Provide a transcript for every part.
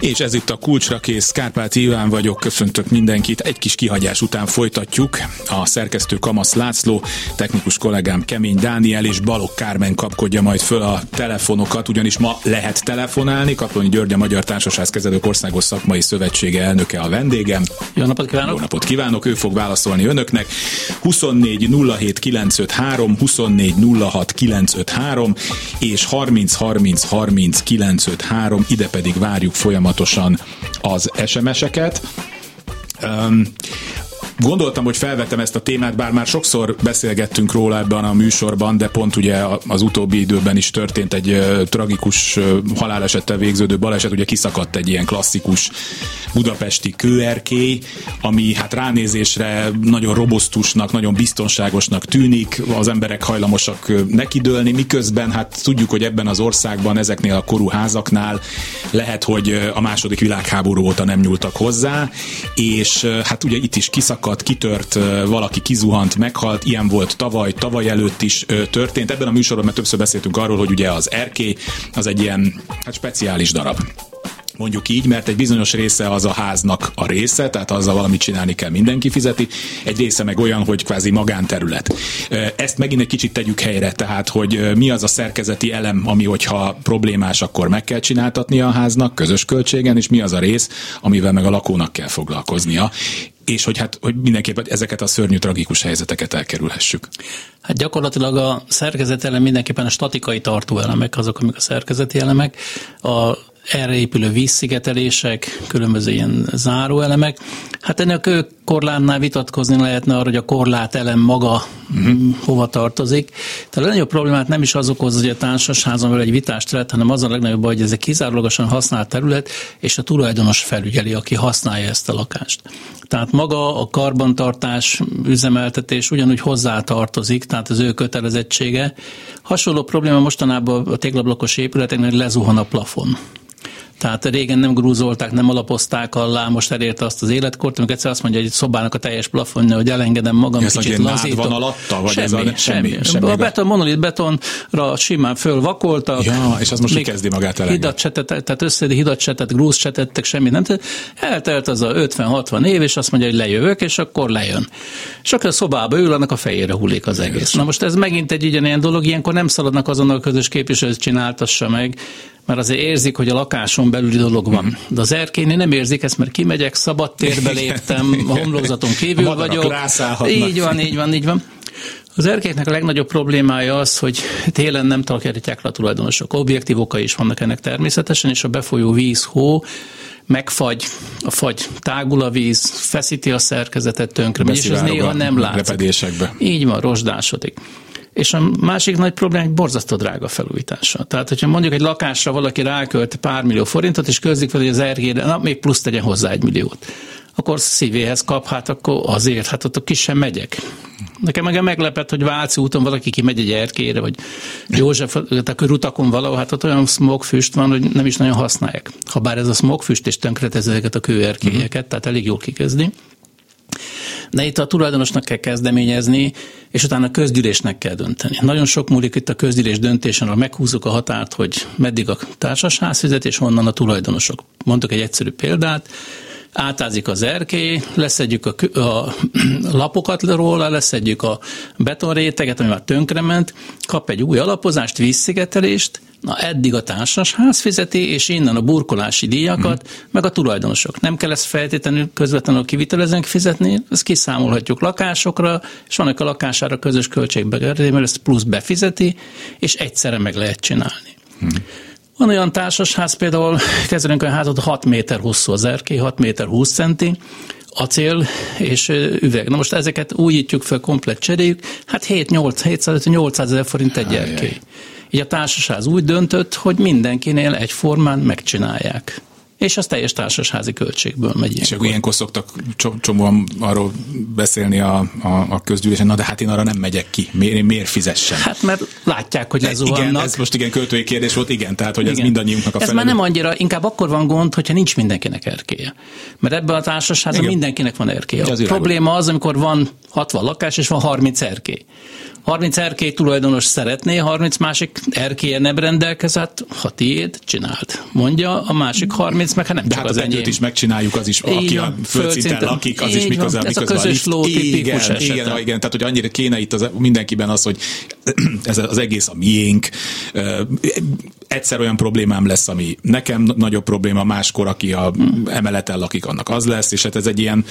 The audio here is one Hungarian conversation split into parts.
És ez itt a Kulcsra kész, Kárpát Iván vagyok, köszöntök mindenkit. Egy kis kihagyás után folytatjuk. A szerkesztő Kamasz László, technikus kollégám Kemény Dániel és Balok Kármen kapkodja majd föl a telefonokat, ugyanis ma lehet telefonálni. Kaplonyi György a Magyar Kezelők Országos Szakmai Szövetsége elnöke a vendégem. Jó napot kívánok! Jó napot kívánok, ő fog válaszolni önöknek. 24 07 953, 24 06 953 és 30 30 30 953, ide pedig várjuk folyamatosan folyamatosan az SMS-eket. Um, Gondoltam, hogy felvettem ezt a témát, bár már sokszor beszélgettünk róla ebben a műsorban, de pont ugye az utóbbi időben is történt egy tragikus halálesettel végződő baleset, ugye kiszakadt egy ilyen klasszikus budapesti kőerkély, ami hát ránézésre nagyon robosztusnak, nagyon biztonságosnak tűnik, az emberek hajlamosak nekidőlni, miközben hát tudjuk, hogy ebben az országban ezeknél a korú házaknál lehet, hogy a második világháború óta nem nyúltak hozzá, és hát ugye itt is kiszakadt kiszakadt, kitört, valaki kizuhant, meghalt, ilyen volt tavaly, tavaly előtt is történt. Ebben a műsorban mert többször beszéltünk arról, hogy ugye az erkély az egy ilyen hát speciális darab mondjuk így, mert egy bizonyos része az a háznak a része, tehát azzal valamit csinálni kell, mindenki fizeti, egy része meg olyan, hogy kvázi magánterület. Ezt megint egy kicsit tegyük helyre, tehát hogy mi az a szerkezeti elem, ami hogyha problémás, akkor meg kell csináltatnia a háznak, közös költségen, és mi az a rész, amivel meg a lakónak kell foglalkoznia és hogy hát hogy mindenképpen ezeket a szörnyű tragikus helyzeteket elkerülhessük. Hát gyakorlatilag a szerkezet elem mindenképpen a statikai tartóelemek, azok, amik a szerkezeti elemek, a erre épülő vízszigetelések, különböző ilyen záróelemek. Hát ennek a korlátnál vitatkozni lehetne arra, hogy a korlát elem maga uh-huh. hova tartozik. Tehát a legnagyobb problémát nem is az okoz, hogy a társasházon egy vitást lehet, hanem az a legnagyobb baj, hogy ez egy kizárólagosan használt terület, és a tulajdonos felügyeli, aki használja ezt a lakást. Tehát maga a karbantartás, üzemeltetés ugyanúgy hozzá tartozik, tehát az ő kötelezettsége. Hasonló probléma mostanában a téglablokos épületeknél lezuhan a plafon. Tehát régen nem grúzolták, nem alapozták alá, most elérte azt az életkort, amikor egyszer azt mondja, hogy egy szobának a teljes plafonja, hogy elengedem magam, ez kicsit lazítom. van alatta? Vagy semmi, ez a, semmi, semmi. semmi. A beton, monolit betonra simán fölvakoltak. Ja, és az most még kezdi magát elengedni. Hidat csetet, tehát összedi hidat csetet, grúz csetettek, semmit nem. Eltelt az a 50-60 év, és azt mondja, hogy lejövök, és akkor lejön. És akkor a szobába ül, annak a fejére hullik az egész. Na most ez megint egy ugyanilyen dolog, ilyenkor nem szaladnak azonnal a közös képviselő, csináltassa meg, mert azért érzik, hogy a lakáson belüli dolog van. De az erkélynél nem érzik ezt, mert kimegyek, szabad térbe léptem, a homlokzaton kívül a vagyok. Így van, így van, így van. Az erkéknek a legnagyobb problémája az, hogy télen nem takarítják le a tulajdonosok. Objektív okai is vannak ennek természetesen, és a befolyó víz, hó megfagy, a fagy tágul a víz, feszíti a szerkezetet tönkre, és ez néha nem látszik. Így van, rozsdásodik. És a másik nagy probléma egy borzasztó drága felújítása. Tehát, hogyha mondjuk egy lakásra valaki rákölt pár millió forintot, és közlik fel, hogy az ergére, na még plusz tegyen hozzá egy milliót akkor szívéhez kap, hát akkor azért, hát ott ki sem megyek. Nekem meg meglepett, hogy Váci úton valaki kimegy egy erkére, vagy József, a körutakon valahol, hát ott olyan smogfüst van, hogy nem is nagyon használják. Habár ez a smogfüst is tönkretez ezeket a kőerkélyeket, uh-huh. tehát elég jól kikezdi. De itt a tulajdonosnak kell kezdeményezni, és utána a közgyűlésnek kell dönteni. Nagyon sok múlik itt a közgyűlés döntésen, ahol meghúzzuk a határt, hogy meddig a társasház fizet, és honnan a tulajdonosok. Mondok egy egyszerű példát átázik az erkély, leszedjük a, a lapokat róla, leszedjük a betonréteget, ami már tönkrement, kap egy új alapozást, vízszigetelést, Na eddig a társasház fizeti, és innen a burkolási díjakat, mm. meg a tulajdonosok. Nem kell ezt feltétlenül közvetlenül kivitelezőnek fizetni, ezt kiszámolhatjuk lakásokra, és vannak a lakására közös költségbe, mert ezt plusz befizeti, és egyszerre meg lehet csinálni. Mm. Van olyan társasház, például kezelünk olyan házat, 6 méter hosszú az erkély, 6 méter 20 centi, acél és üveg. Na most ezeket újítjuk fel, komplet cseréljük, hát 7-800 ezer forint egy erkély. Így a társasház úgy döntött, hogy mindenkinél egyformán megcsinálják. és az teljes társasházi költségből megy. És akkor ilyenkor szoktak csomóan arról beszélni a, a, a közgyűlésen, na de hát én arra nem megyek ki, miért, miért fizessem? Hát mert látják, hogy ez Igen, ez most igen költői kérdés volt, igen, tehát hogy igen. ez mindannyiunknak a Ez már nem annyira, inkább akkor van gond, hogyha nincs mindenkinek erkélye. Mert ebben a társaságban mindenkinek van erkélye. A probléma az, amikor van 60 lakás és van 30 erkély. 30 erkély tulajdonos szeretné, 30 másik erkélye nem rendelkezett, ha tiéd, csináld. Mondja, a másik 30 meg, hát nem De csak hát az, az is megcsináljuk, az is, aki a földszinten lakik, az is miközben, Ez a miközben közös ló tipikus igen, igen, igen, igen, tehát hogy annyira kéne itt az, mindenkiben az, hogy ez az egész a miénk, egyszer olyan problémám lesz, ami nekem nagyobb probléma, máskor, aki a emeleten lakik, annak az lesz, és hát ez egy ilyen,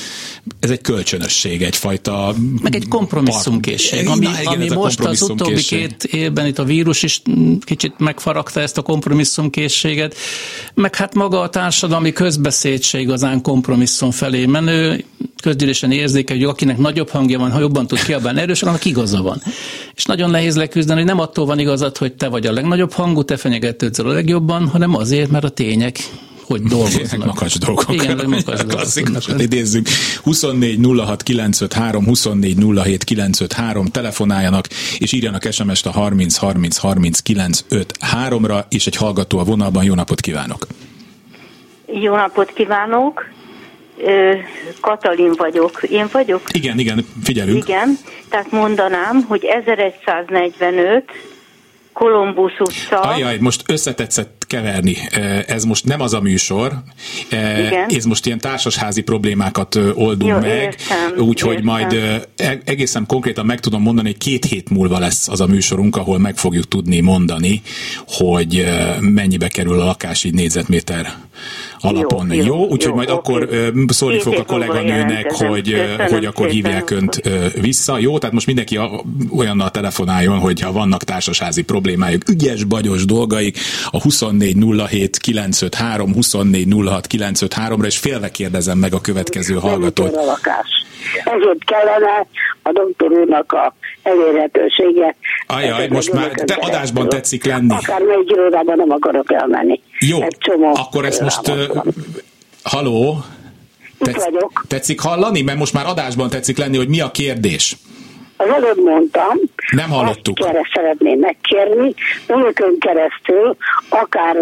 ez egy kölcsönösség, egyfajta... Meg egy kompromisszumkészség, ami, Na, igen, ami most az utóbbi két évben itt a vírus is kicsit megfaragta ezt a kompromisszumkészséget, meg hát maga a társadalmi közbeszéd se igazán kompromisszum felé menő, közgyűlésen érzékel, hogy akinek nagyobb hangja van, ha jobban tud kiabálni erősen, annak igaza van. És nagyon nehéz leküzdeni, hogy nem attól van igazad, hogy te vagy a legnagyobb hangú, te fenyegetődsz a legjobban, hanem azért, mert a tények hogy dolgoznak. makacs dolgok. Igen, hogy makacs Klasszikus, idézzük. 24 06 953, 24 07 953, telefonáljanak, és írjanak SMS-t a 30 30 30 953-ra, és egy hallgató a vonalban. Jó napot kívánok! Jó napot kívánok! Katalin vagyok. Én vagyok? Igen, igen, figyelünk. Igen, tehát mondanám, hogy 1145 Kolumbusz utca. Ajaj, most összetetszett keverni. Ez most nem az a műsor. Igen. Ez most ilyen társasházi problémákat oldunk Jó, meg. Úgyhogy majd e- egészen konkrétan meg tudom mondani, hogy két hét múlva lesz az a műsorunk, ahol meg fogjuk tudni mondani, hogy mennyibe kerül a lakás így négyzetméter alapon. Jó, jó, úgyhogy majd jó, akkor okay. szólni fog a kolléganőnek, hogy, hogy akkor hívják önt vissza. Jó, tehát most mindenki olyannal telefonáljon, hogyha vannak társasházi problémájuk, ügyes, bagyos dolgaik, a 2407 953, 2406 953-ra, és félve kérdezem meg a következő hallgatót. A. Ezért kellene a doktor úrnak a elérhetősége. Ajaj, most már te adásban tetszik lenni. Akár még irodában nem akarok elmenni. Jó, Egy csomó akkor ezt most... Uh, haló? Tetsz, vagyok. Tetszik hallani? Mert most már adásban tetszik lenni, hogy mi a kérdés. Az előbb mondtam, nem hallottuk. Azt szeretném megkérni, önökön keresztül, akár,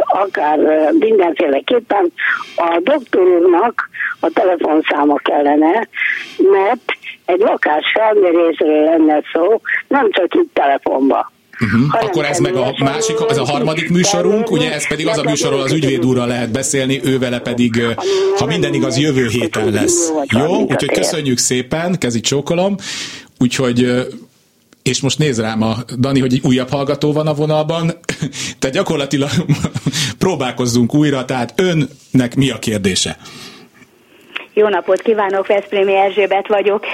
akár mindenféleképpen a doktor úrnak a telefonszáma kellene, mert egy lakás felmérésről lenne szó, nem csak itt telefonba. Uh-huh. Akkor ez meg a másik, ez a harmadik műsorunk, ugye ez pedig az a műsorról az ügyvéd úrral lehet beszélni, ő vele pedig, ha minden igaz, jövő héten lesz. Jó? Úgyhogy köszönjük szépen, kezi csókolom. Úgyhogy és most néz rám a Dani, hogy egy újabb hallgató van a vonalban, tehát gyakorlatilag próbálkozzunk újra, tehát önnek mi a kérdése? Jó napot kívánok, Veszprémi Erzsébet vagyok.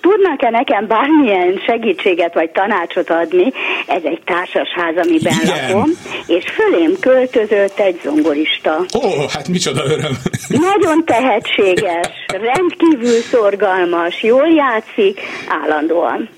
Tudnak-e nekem bármilyen segítséget vagy tanácsot adni? Ez egy társasház, amiben Igen. lakom, és fölém költözött egy zongorista. Ó, hát micsoda öröm. Nagyon tehetséges, rendkívül szorgalmas, jól játszik, állandóan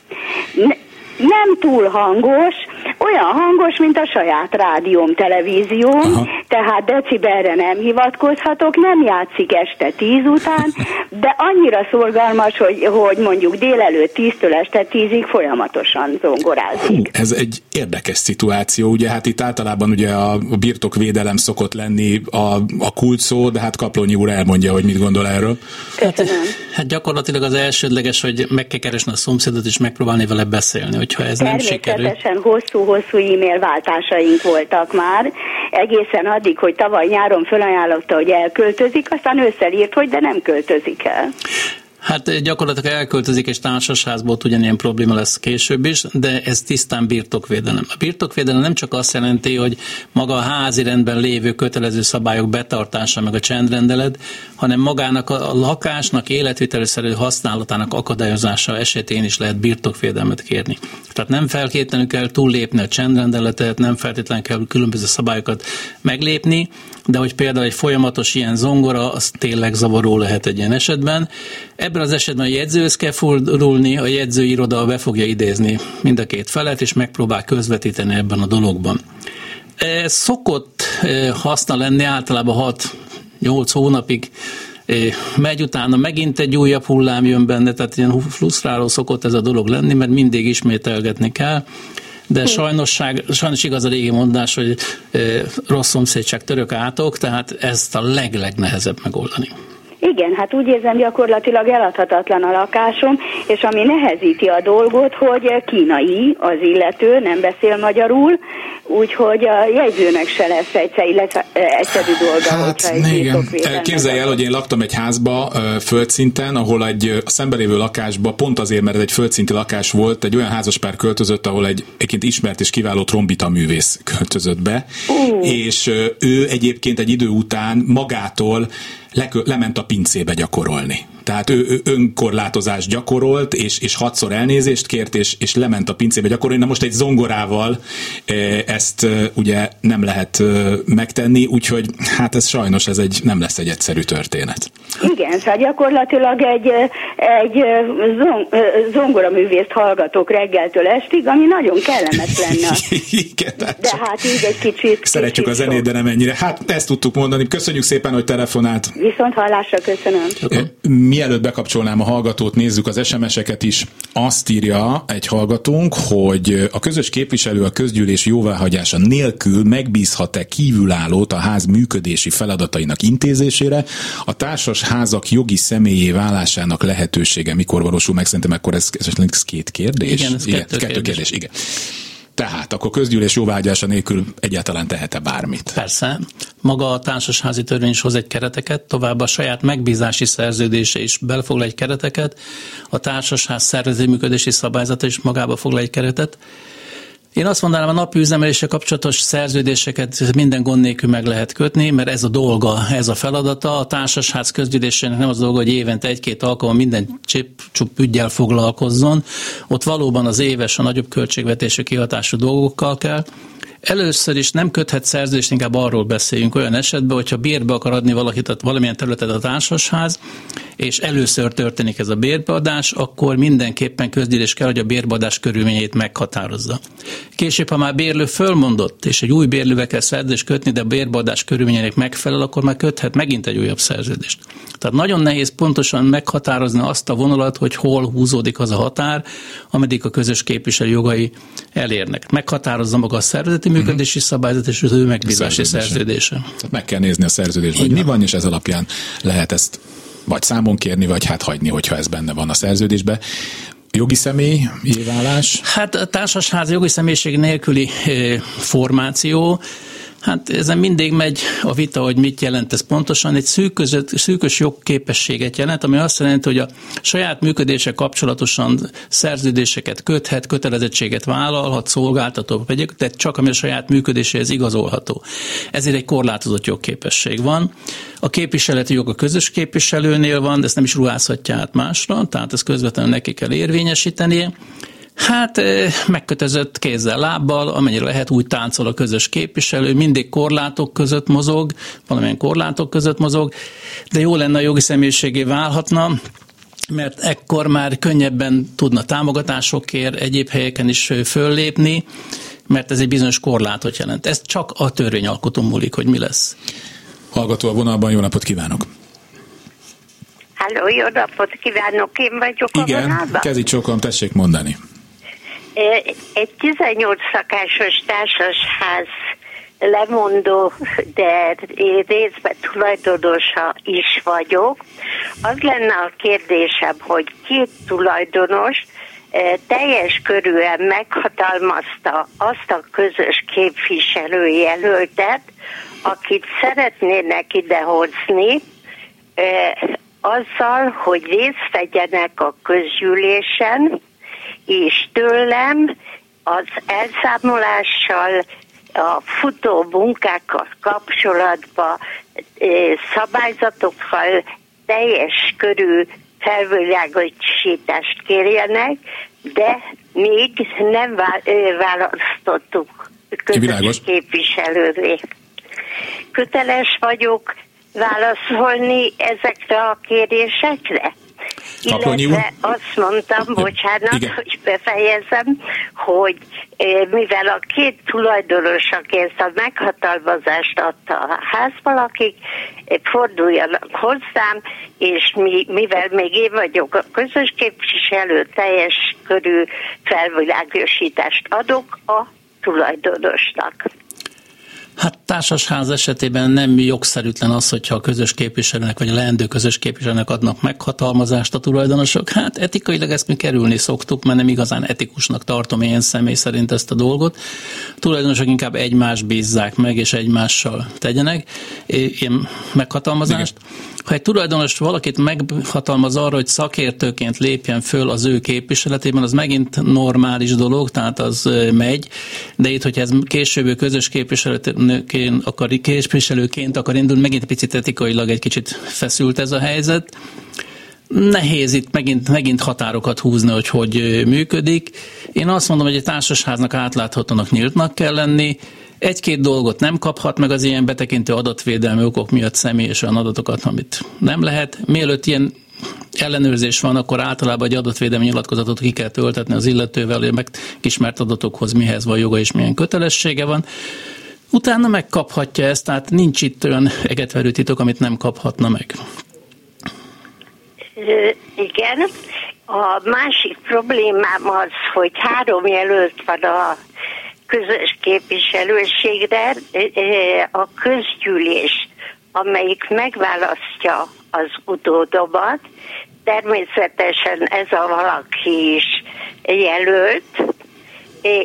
nem túl hangos, olyan hangos, mint a saját rádióm, televízióm, Aha. tehát decibelre nem hivatkozhatok, nem játszik este tíz után, de annyira szorgalmas, hogy, hogy mondjuk délelőtt tíztől este tízig folyamatosan zongorázik. Hú, ez egy érdekes szituáció, ugye hát itt általában ugye a birtokvédelem szokott lenni a, a kult szó, de hát Kaplonyi úr elmondja, hogy mit gondol erről. Hát, hát gyakorlatilag az elsődleges, hogy meg kell keresni a szomszédot és megpróbálni vele beszélni hogyha ez nem sikerül. Természetesen hosszú-hosszú e-mail váltásaink voltak már, egészen addig, hogy tavaly nyáron felajánlotta, hogy elköltözik, aztán ősszel írt, hogy de nem költözik el. Hát gyakorlatilag elköltözik és társasházból ugyanilyen probléma lesz később is, de ez tisztán birtokvédelem. A birtokvédelem nem csak azt jelenti, hogy maga a házi rendben lévő kötelező szabályok betartása, meg a csendrendelet, hanem magának a lakásnak életvitelőszerű használatának akadályozása esetén is lehet birtokvédelmet kérni. Tehát nem feltétlenül kell túllépni a csendrendeletet, nem feltétlenül kell különböző szabályokat meglépni, de hogy például egy folyamatos ilyen zongora, az tényleg zavaró lehet egy ilyen esetben. Ebben az esetben a jegyzőhöz kell fordulni, a jegyzőiroda be fogja idézni mind a két felet, és megpróbál közvetíteni ebben a dologban. Ez szokott haszna lenni, általában 6-8 hónapig megy utána megint egy újabb hullám jön benne, tehát ilyen frusztráló szokott ez a dolog lenni, mert mindig ismételgetni kell de hm. sajnosság, sajnos igaz a régi mondás, hogy rossz szomszédság török átok, tehát ezt a leg-legnehezebb megoldani. Igen, hát úgy érzem gyakorlatilag eladhatatlan a lakásom, és ami nehezíti a dolgot, hogy kínai az illető, nem beszél magyarul, úgyhogy a jegyzőnek se lesz egyszer, illetve egyszerű dolga, hát, igen. Képzelj el, hogy én laktam egy házba földszinten, ahol egy a szembelévő lakásba, pont azért, mert egy földszinti lakás volt, egy olyan házaspár költözött, ahol egy egyébként ismert és kiváló trombita művész költözött be, uh. és ő egyébként egy idő után magától lement a pincébe gyakorolni. Tehát ő, ő önkorlátozást gyakorolt, és, és hatszor elnézést kért, és, és lement a pincébe gyakorolni. Na most egy zongorával e, ezt e, ugye nem lehet e, megtenni, úgyhogy hát ez sajnos ez egy, nem lesz egy egyszerű történet. Igen, szóval gyakorlatilag egy, egy zong, zongoraművészt hallgatok reggeltől estig, ami nagyon kellemes lenne. Igen, hát de hát így egy kicsit... Szeretjük kicsit a zenét, de nem ennyire. Hát ezt tudtuk mondani. Köszönjük szépen, hogy telefonált. Viszont hallásra köszönöm. Mielőtt bekapcsolnám a hallgatót, nézzük az SMS-eket is. Azt írja egy hallgatónk, hogy a közös képviselő a közgyűlés jóváhagyása nélkül megbízhat-e kívülállót a ház működési feladatainak intézésére, a társas házak jogi személyé válásának lehetősége mikor valósul meg? Szerintem akkor ez, ez két kérdés. Igen, ez igen, kettő, kettő kérdés. kérdés. Igen. Tehát akkor közgyűlés jóvágyása nélkül egyáltalán tehet-e bármit? Persze. Maga a társasházi törvény is hoz egy kereteket, tovább a saját megbízási szerződése is belefoglal egy kereteket, a társasház szervező működési szabályzata is magába foglal egy keretet, én azt mondanám, a napi üzemelése kapcsolatos szerződéseket minden gond nélkül meg lehet kötni, mert ez a dolga, ez a feladata. A társasház közgyűlésének nem az dolga, hogy évente egy-két alkalom minden csup ügyel foglalkozzon. Ott valóban az éves, a nagyobb költségvetésű kihatású dolgokkal kell. Először is nem köthet szerződést, inkább arról beszéljünk olyan esetben, hogyha bérbe akar adni valakit, valamilyen területet a társasház, és először történik ez a bérbeadás, akkor mindenképpen közgyűlés kell, hogy a bérbeadás körülményeit meghatározza. Később, ha már bérlő fölmondott, és egy új bérlővel kell szerződést kötni, de a bérbeadás körülményeinek megfelel, akkor már köthet megint egy újabb szerződést. Tehát nagyon nehéz pontosan meghatározni azt a vonalat, hogy hol húzódik az a határ, ameddig a közös képviselő jogai elérnek. Meghatározza maga a szervezeti. Működési szabályzat és az ő megbízási szerződése. Tehát meg kell nézni a szerződést, hogy mi van, és ez alapján lehet ezt vagy számon kérni, vagy hát hagyni, hogyha ez benne van a szerződésben. Jogi személy válás? Hát a társasház jogi személyiség nélküli formáció, Hát ezen mindig megy a vita, hogy mit jelent ez pontosan. Egy szűkös, szűkös jogképességet jelent, ami azt jelenti, hogy a saját működése kapcsolatosan szerződéseket köthet, kötelezettséget vállalhat, szolgáltató pedig, de csak ami a saját működéséhez igazolható. Ezért egy korlátozott jogképesség van. A képviseleti jog a közös képviselőnél van, de ezt nem is ruházhatja át másra, tehát ezt közvetlenül neki kell érvényesítenie. Hát megkötözött kézzel, lábbal, amennyire lehet úgy táncol a közös képviselő, mindig korlátok között mozog, valamilyen korlátok között mozog, de jó lenne a jogi személyiségé válhatna, mert ekkor már könnyebben tudna támogatásokért egyéb helyeken is föllépni, mert ez egy bizonyos korlátot jelent. Ez csak a törvényalkotó múlik, hogy mi lesz. Hallgató a vonalban, jó napot kívánok! Halló, jó napot kívánok, én vagyok Igen, a vonalban? kezi csókom, tessék mondani. Egy 18 szakásos társasház lemondó, de részben tulajdonosa is vagyok. Az lenne a kérdésem, hogy két tulajdonos teljes körűen meghatalmazta azt a közös képviselőjelöltet, akit szeretnének idehozni, azzal, hogy részt vegyenek a közgyűlésen, és tőlem az elszámolással, a futó munkákkal kapcsolatban szabályzatokkal teljes körű felvilágosítást kérjenek, de még nem választottuk közös képviselővé. Köteles vagyok válaszolni ezekre a kérésekre? Kaplonyi úr? Illetve azt mondtam, bocsánat, igen. hogy befejezem, hogy eh, mivel a két tulajdonos, aki ezt a meghatalmazást adta a házban, akik eh, forduljanak hozzám, és mi, mivel még én vagyok a közös képviselő, teljes körű felvilágosítást adok a tulajdonosnak. Hát társasház esetében nem jogszerűtlen az, hogyha a közös képviselőnek vagy a leendő közös képviselőnek adnak meghatalmazást a tulajdonosok. Hát etikailag ezt mi kerülni szoktuk, mert nem igazán etikusnak tartom én személy szerint ezt a dolgot. A tulajdonosok inkább egymást bízzák meg, és egymással tegyenek ilyen meghatalmazást. Ha egy tulajdonos valakit meghatalmaz arra, hogy szakértőként lépjen föl az ő képviseletében, az megint normális dolog, tehát az megy, de itt, hogyha ez később közös képviselőként akar, képviselőként akar indulni, megint picit etikailag egy kicsit feszült ez a helyzet. Nehéz itt megint, megint határokat húzni, hogy hogy működik. Én azt mondom, hogy egy társasháznak átláthatónak nyíltnak kell lenni, egy-két dolgot nem kaphat meg az ilyen betekintő adatvédelmi okok miatt személyes olyan adatokat, amit nem lehet. Mielőtt ilyen ellenőrzés van, akkor általában egy adatvédelmi nyilatkozatot ki kell töltetni az illetővel, hogy megkismert adatokhoz mihez van joga és milyen kötelessége van. Utána megkaphatja ezt, tehát nincs itt olyan egetverő titok, amit nem kaphatna meg. Igen. A másik problémám az, hogy három jelölt van a közös képviselőségre, a közgyűlés, amelyik megválasztja az utódomat, természetesen ez a valaki is jelölt,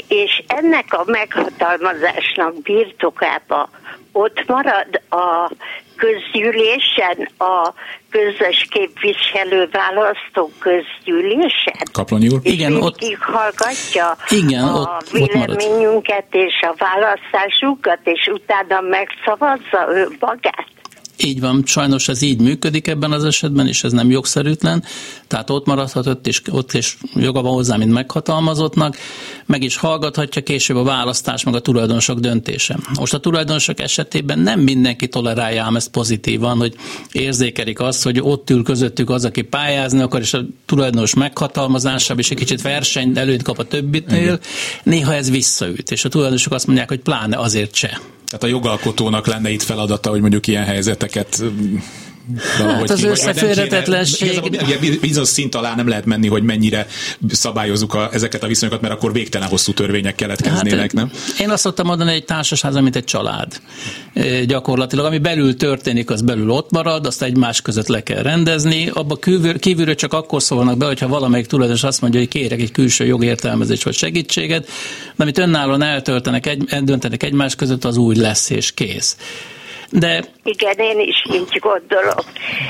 és ennek a meghatalmazásnak birtokába ott marad a közgyűlésen, a közös képviselő választó közgyűlésen? Kaplonyi úr? Igen, ott- hallgatja Igen, a ott- ott véleményünket és a választásukat, és utána megszavazza ő magát. Így van, sajnos ez így működik ebben az esetben, és ez nem jogszerűtlen, tehát ott maradhatott, és ott is joga van hozzá, mint meghatalmazottnak, meg is hallgathatja később a választás, meg a tulajdonosok döntése. Most a tulajdonosok esetében nem mindenki tolerálja ám ezt pozitívan, hogy érzékelik azt, hogy ott ül közöttük az, aki pályázni akar, és a tulajdonos meghatalmazásában is egy kicsit verseny előtt kap a többitnél, néha ez visszaüt, és a tulajdonosok azt mondják, hogy pláne azért se. Tehát a jogalkotónak lenne itt feladata, hogy mondjuk ilyen helyzeteket Hát az nem összeférhetetlenség- bizonyos szint alá nem lehet menni, hogy mennyire szabályozzuk a, ezeket a viszonyokat, mert akkor végtelen hosszú törvények keletkeznének, nem? Hát, Én azt szoktam mondani, hogy egy társaság, mint egy család. E, Gyakorlatilag, ami belül történik, az belül ott marad, azt egymás között le kell rendezni. Abba kívül, kívülről csak akkor szólnak be, hogyha valamelyik tulajdonos azt mondja, hogy kérek egy külső jogértelmezést vagy segítséget, de amit önállóan eltöltenek, egy, eldöntenek egymás között, az úgy lesz és kész. De Igen, én is így gondolom.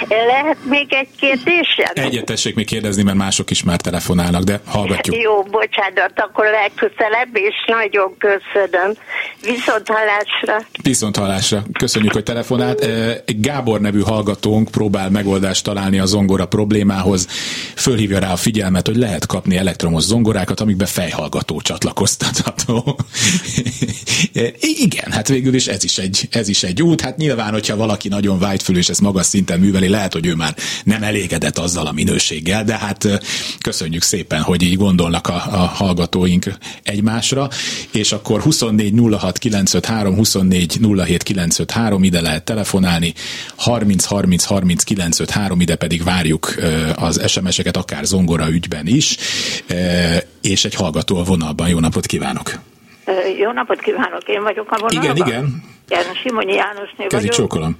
Lehet még egy kérdésem? Egyet tessék még kérdezni, mert mások is már telefonálnak, de hallgatjuk. Jó, bocsánat, akkor legközelebb, és nagyon köszönöm. Viszont hallásra. Viszont hallásra. Köszönjük, hogy telefonált. Gábor nevű hallgatónk próbál megoldást találni a zongora problémához. Fölhívja rá a figyelmet, hogy lehet kapni elektromos zongorákat, amikbe fejhallgató csatlakoztatható. Igen, hát végül is ez is egy, ez is egy út. Hát nyilván, hogyha valaki nagyon vágyfülű, és ezt magas szinten műveli, lehet, hogy ő már nem elégedett azzal a minőséggel, de hát köszönjük szépen, hogy így gondolnak a, a hallgatóink egymásra, és akkor 24 06 953, 24 07 953, ide lehet telefonálni, 30 30 30 953, ide pedig várjuk az SMS-eket, akár zongora ügyben is, és egy hallgató a vonalban. Jó napot kívánok! Jó napot kívánok, én vagyok a vonalban. Igen, igen. igen Simonyi Jánosné Kezi vagyok. csókolom.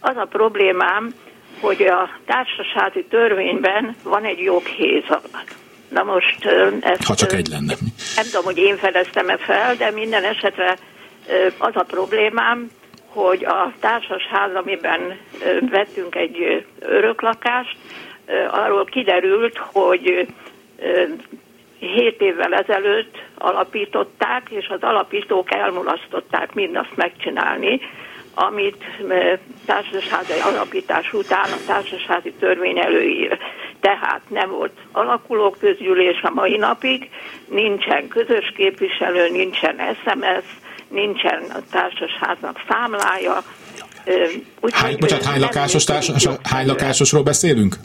Az a problémám, hogy a társasházi törvényben van egy joghézag. Na most ezt, Ha csak egy lenne. Nem tudom, hogy én fedeztem-e fel, de minden esetre az a problémám, hogy a társasház, amiben vettünk egy öröklakást, arról kiderült, hogy ö, hét évvel ezelőtt alapították, és az alapítók elmulasztották mindazt megcsinálni, amit ö, társasházi alapítás után a társasházi törvény előír. Tehát nem volt alakuló közgyűlés a mai napig, nincsen közös képviselő, nincsen SMS, nincsen a társasháznak számlája. Ö, úgyhogy Hány, bocsánat, hány lakásos, társas, hány lakásosról beszélünk?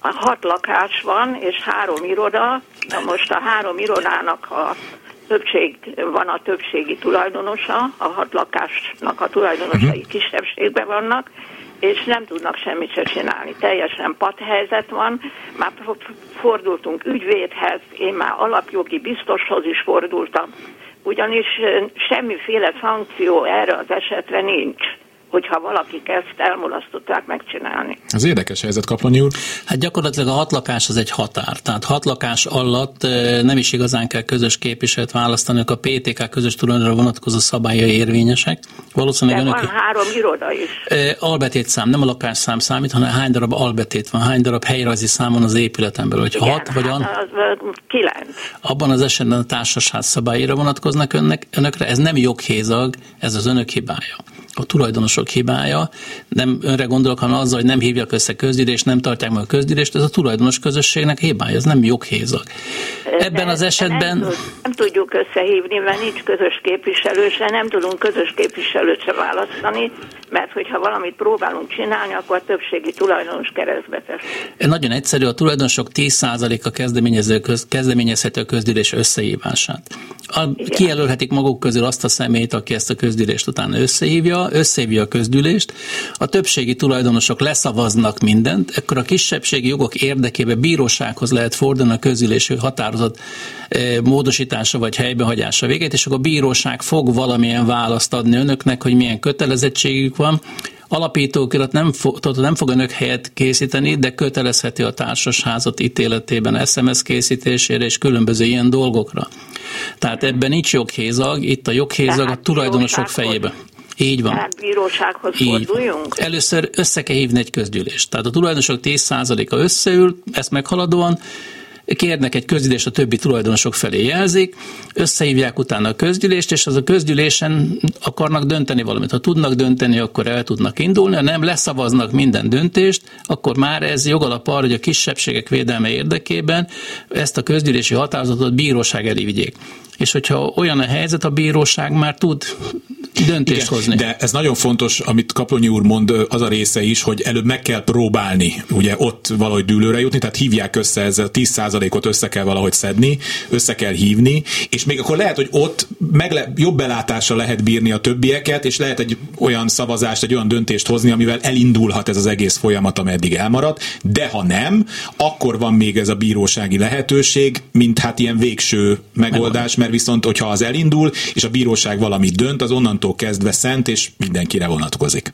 Hat lakás van, és három iroda. Na most a három irodának a többség, van a többségi tulajdonosa, a hat lakásnak a tulajdonosai uh-huh. kisebbségben vannak, és nem tudnak semmit se csinálni. Teljesen padhelyzet van, már fordultunk ügyvédhez, én már alapjogi biztoshoz is fordultam, ugyanis semmiféle szankció erre az esetre nincs hogyha valakik ezt elmulasztották megcsinálni. Az érdekes helyzet, Kaplonyi úr. Hát gyakorlatilag a hat lakás az egy határ. Tehát hat lakás alatt nem is igazán kell közös képviselőt választani, a PTK közös tulajdonra vonatkozó szabályai érvényesek. Valószínűleg De önök... van három iroda is. Albetét szám, nem a lakásszám számít, hanem hány darab albetét van, hány darab helyrajzi számon az épületen belül. Hogy hat vagy an... Hát az, kilenc. Abban az esetben a társasház szabályira vonatkoznak önnek, önökre, ez nem joghézag, ez az önök hibája a tulajdonosok hibája. Nem önre gondolok, hanem azzal, hogy nem hívják össze közgyűlést, nem tartják meg a közgyűlést, ez a tulajdonos közösségnek hibája, ez nem joghézag. Ebben az esetben... Nem, nem tudjuk összehívni, mert nincs közös képviselő, se nem tudunk közös képviselőt se választani, mert hogyha valamit próbálunk csinálni, akkor a többségi tulajdonos keresztbe tesz. Nagyon egyszerű, a tulajdonosok 10%-a kezdeményező köz, kezdeményezhető a közgyűlés összehívását. A, kijelölhetik maguk közül azt a szemét, aki ezt a közgyűlést utána összehívja, összehívja a közgyűlést, a többségi tulajdonosok leszavaznak mindent, akkor a kisebbségi jogok érdekében bírósághoz lehet fordulni a közgyűlési határozat eh, módosítása vagy helybehagyása végét, és akkor a bíróság fog valamilyen választ adni önöknek, hogy milyen kötelezettségük van, alapítókirat nem, fog, nem fog önök helyet készíteni, de kötelezheti a társasházat ítéletében SMS készítésére és különböző ilyen dolgokra. Tehát ebben nincs joghézag, itt a joghézag a tulajdonosok fejébe. Így van. Tehát bírósághoz Így forduljunk? Van. Először össze kell hívni egy közgyűlést. Tehát a tulajdonosok 10%-a összeül, ezt meghaladóan, kérnek egy közgyűlést, a többi tulajdonosok felé jelzik, összehívják utána a közgyűlést, és az a közgyűlésen akarnak dönteni valamit. Ha tudnak dönteni, akkor el tudnak indulni, ha nem leszavaznak minden döntést, akkor már ez jogalap arra, hogy a kisebbségek védelme érdekében ezt a közgyűlési határozatot bíróság elé vigyék és hogyha olyan a helyzet, a bíróság már tud döntést Igen, hozni. De ez nagyon fontos, amit Kaplonyi úr mond, az a része is, hogy előbb meg kell próbálni, ugye ott valahogy dűlőre jutni, tehát hívják össze, ez a 10%-ot össze kell valahogy szedni, össze kell hívni, és még akkor lehet, hogy ott megle- jobb belátásra lehet bírni a többieket, és lehet egy olyan szavazást, egy olyan döntést hozni, amivel elindulhat ez az egész folyamat, ameddig elmaradt, de ha nem, akkor van még ez a bírósági lehetőség, mint hát ilyen végső megoldás, mert viszont, hogyha az elindul, és a bíróság valamit dönt, az onnantól kezdve szent, és mindenkire vonatkozik.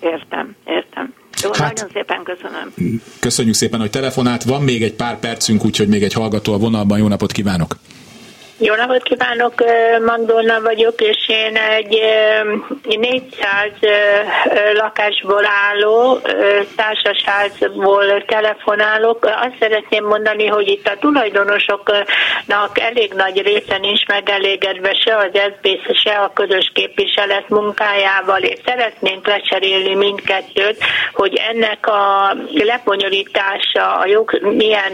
Értem, értem. Jó, hát, nagyon szépen köszönöm. Köszönjük szépen, hogy telefonált. Van még egy pár percünk, úgyhogy még egy hallgató a vonalban. Jó napot kívánok! Jó napot kívánok, Magdolna vagyok, és én egy 400 lakásból álló társasházból telefonálok. Azt szeretném mondani, hogy itt a tulajdonosoknak elég nagy része nincs megelégedve se az SZBSZ, se a közös képviselet munkájával, és szeretnénk lecserélni mindkettőt, hogy ennek a leponyolítása, a jog, milyen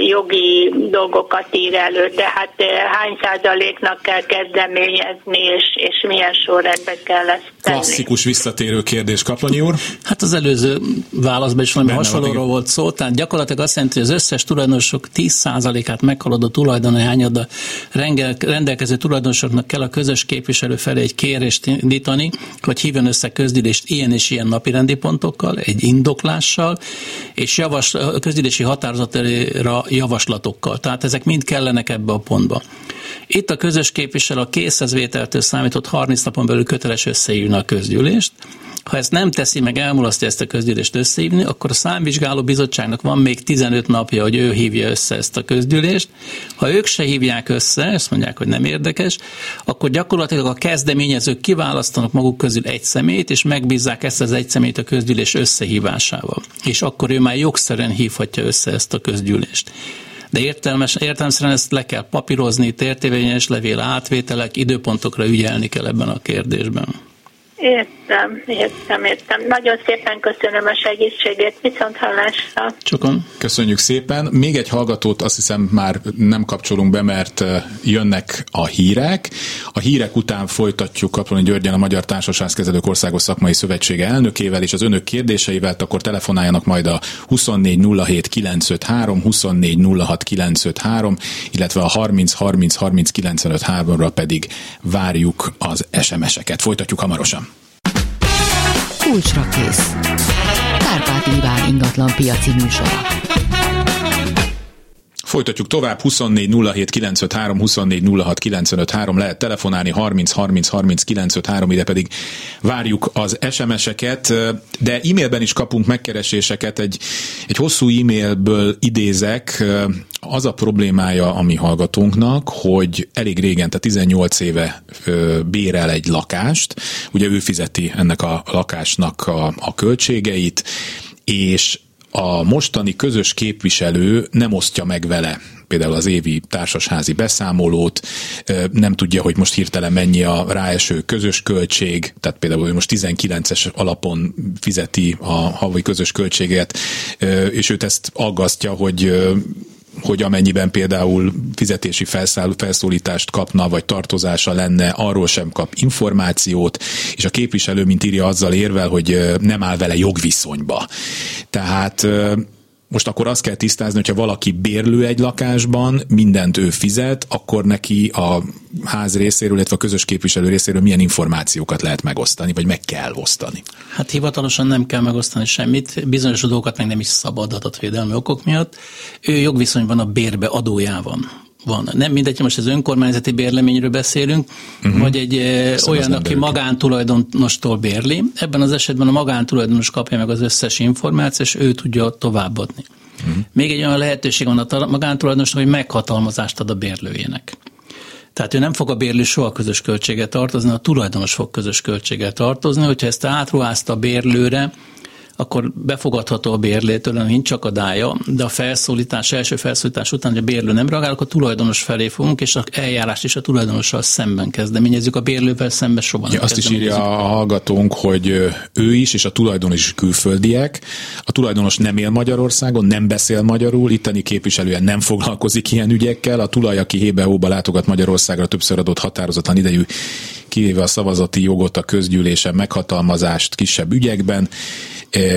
jogi dolgokat ír elő. Tehát hány százaléknak kell kezdeményezni, és, és milyen sorrendben kell ezt tenni. Klasszikus visszatérő kérdés, Kaplonyi úr. Hát az előző válaszban is valami hasonlóról volt szó, tehát gyakorlatilag azt jelenti, hogy az összes tulajdonosok 10%-át meghaladó tulajdoni hányada rendelkező tulajdonosoknak kell a közös képviselő felé egy kérést indítani, hogy hívjon össze közgyűlést ilyen és ilyen napirendi pontokkal, egy indoklással, és javas, közgyűlési határozatra javaslatokkal. Tehát ezek mind kellenek ebbe a pontba. Itt a közös képviselő a készhezvételtől számított 30 napon belül köteles összeírni a közgyűlést. Ha ezt nem teszi meg, elmulasztja ezt a közgyűlést összehívni, akkor a számvizsgáló bizottságnak van még 15 napja, hogy ő hívja össze ezt a közgyűlést. Ha ők se hívják össze, ezt mondják, hogy nem érdekes, akkor gyakorlatilag a kezdeményezők kiválasztanak maguk közül egy szemét, és megbízzák ezt az egy szemét a közgyűlés összehívásával. És akkor ő már jogszerűen hívhatja össze ezt a közgyűlést de értelmes, értelmesen ezt le kell papírozni, tértévényes levél átvételek, időpontokra ügyelni kell ebben a kérdésben. Ért, Nem, értem, értem. Nagyon szépen köszönöm a segítségét, viszont hallásra. Csokon. Köszönjük szépen. Még egy hallgatót azt hiszem már nem kapcsolunk be, mert jönnek a hírek. A hírek után folytatjuk Kaploni Györgyen a Magyar Társaságkezelők Országos Szakmai Szövetsége elnökével és az önök kérdéseivel, akkor telefonáljanak majd a 2407 953, 2406 953, illetve a 30 30 30 953 ra pedig várjuk az SMS-eket. Folytatjuk hamarosan. Kulcsra kész. Kárpát Iván ingatlan piaci műsora. Folytatjuk tovább, 24 07 953, 24 06 953, lehet telefonálni 30 30 30 953, ide pedig várjuk az SMS-eket, de e-mailben is kapunk megkereséseket, egy, egy hosszú e-mailből idézek, az a problémája a mi hallgatónknak, hogy elég régen, tehát 18 éve bérel egy lakást, ugye ő fizeti ennek a lakásnak a, a költségeit, és a mostani közös képviselő nem osztja meg vele például az évi társasházi beszámolót, nem tudja, hogy most hirtelen mennyi a ráeső közös költség, tehát például most 19-es alapon fizeti a havai közös költséget, és őt ezt aggasztja, hogy hogy amennyiben például fizetési felszáll, felszólítást kapna, vagy tartozása lenne, arról sem kap információt, és a képviselő, mint írja, azzal érvel, hogy nem áll vele jogviszonyba. Tehát most akkor azt kell tisztázni, hogyha valaki bérlő egy lakásban, mindent ő fizet, akkor neki a ház részéről, illetve a közös képviselő részéről milyen információkat lehet megosztani, vagy meg kell osztani? Hát hivatalosan nem kell megosztani semmit, bizonyos dolgokat meg nem is szabad adatvédelmi okok miatt. Ő jogviszonyban a bérbe adójában van. Nem mindegy, most az önkormányzati bérleményről beszélünk, uh-huh. vagy egy Köszön olyan, aki magántulajdonostól bérli. Ebben az esetben a magántulajdonos kapja meg az összes információt, és ő tudja továbbadni. Uh-huh. Még egy olyan lehetőség van a magántulajdonosnak, hogy meghatalmazást ad a bérlőjének. Tehát ő nem fog a bérlő soha közös költséget tartozni, a tulajdonos fog közös költséget tartozni, hogyha ezt átruházta a bérlőre, akkor befogadható a bérlétől, nincs akadálya, de a felszólítás, első felszólítás után, hogy a bérlő nem reagál, akkor a tulajdonos felé fogunk, és a eljárást is a tulajdonossal szemben kezdeményezzük, a bérlővel szemben soha ja, Azt is írja a hallgatónk, hogy ő is, és a tulajdonos is külföldiek. A tulajdonos nem él Magyarországon, nem beszél magyarul, itteni képviselően nem foglalkozik ilyen ügyekkel. A tulaj, aki hébe látogat Magyarországra, többször adott határozatlan idejű kivéve a szavazati jogot a közgyűlésen meghatalmazást kisebb ügyekben,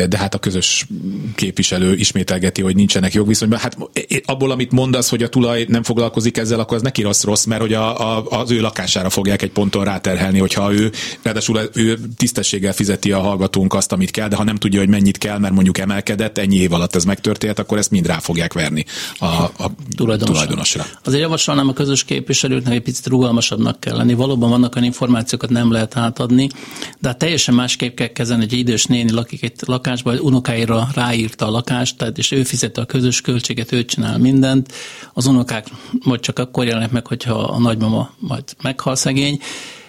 de hát a közös képviselő ismételgeti, hogy nincsenek jogviszonyban. Hát abból, amit mondasz, hogy a tulaj nem foglalkozik ezzel, akkor az neki rossz rossz, mert hogy a, a, az ő lakására fogják egy ponton ráterhelni, hogyha ő, ráadásul ő tisztességgel fizeti a hallgatónk azt, amit kell, de ha nem tudja, hogy mennyit kell, mert mondjuk emelkedett, ennyi év alatt ez megtörtént, akkor ezt mind rá fogják verni a, a tulajdonosra. tulajdonosra. Azért javasolnám a közös képviselőknek egy picit rugalmasabbnak kell lenni. Valóban vannak olyan információkat nem lehet átadni, de hát teljesen másképp kell kezelni, hogy egy idős néni lakik egy lakásban, vagy unokáira ráírta a lakást, tehát és ő fizette a közös költséget, ő csinál mindent. Az unokák majd csak akkor jelennek meg, hogyha a nagymama majd meghal szegény.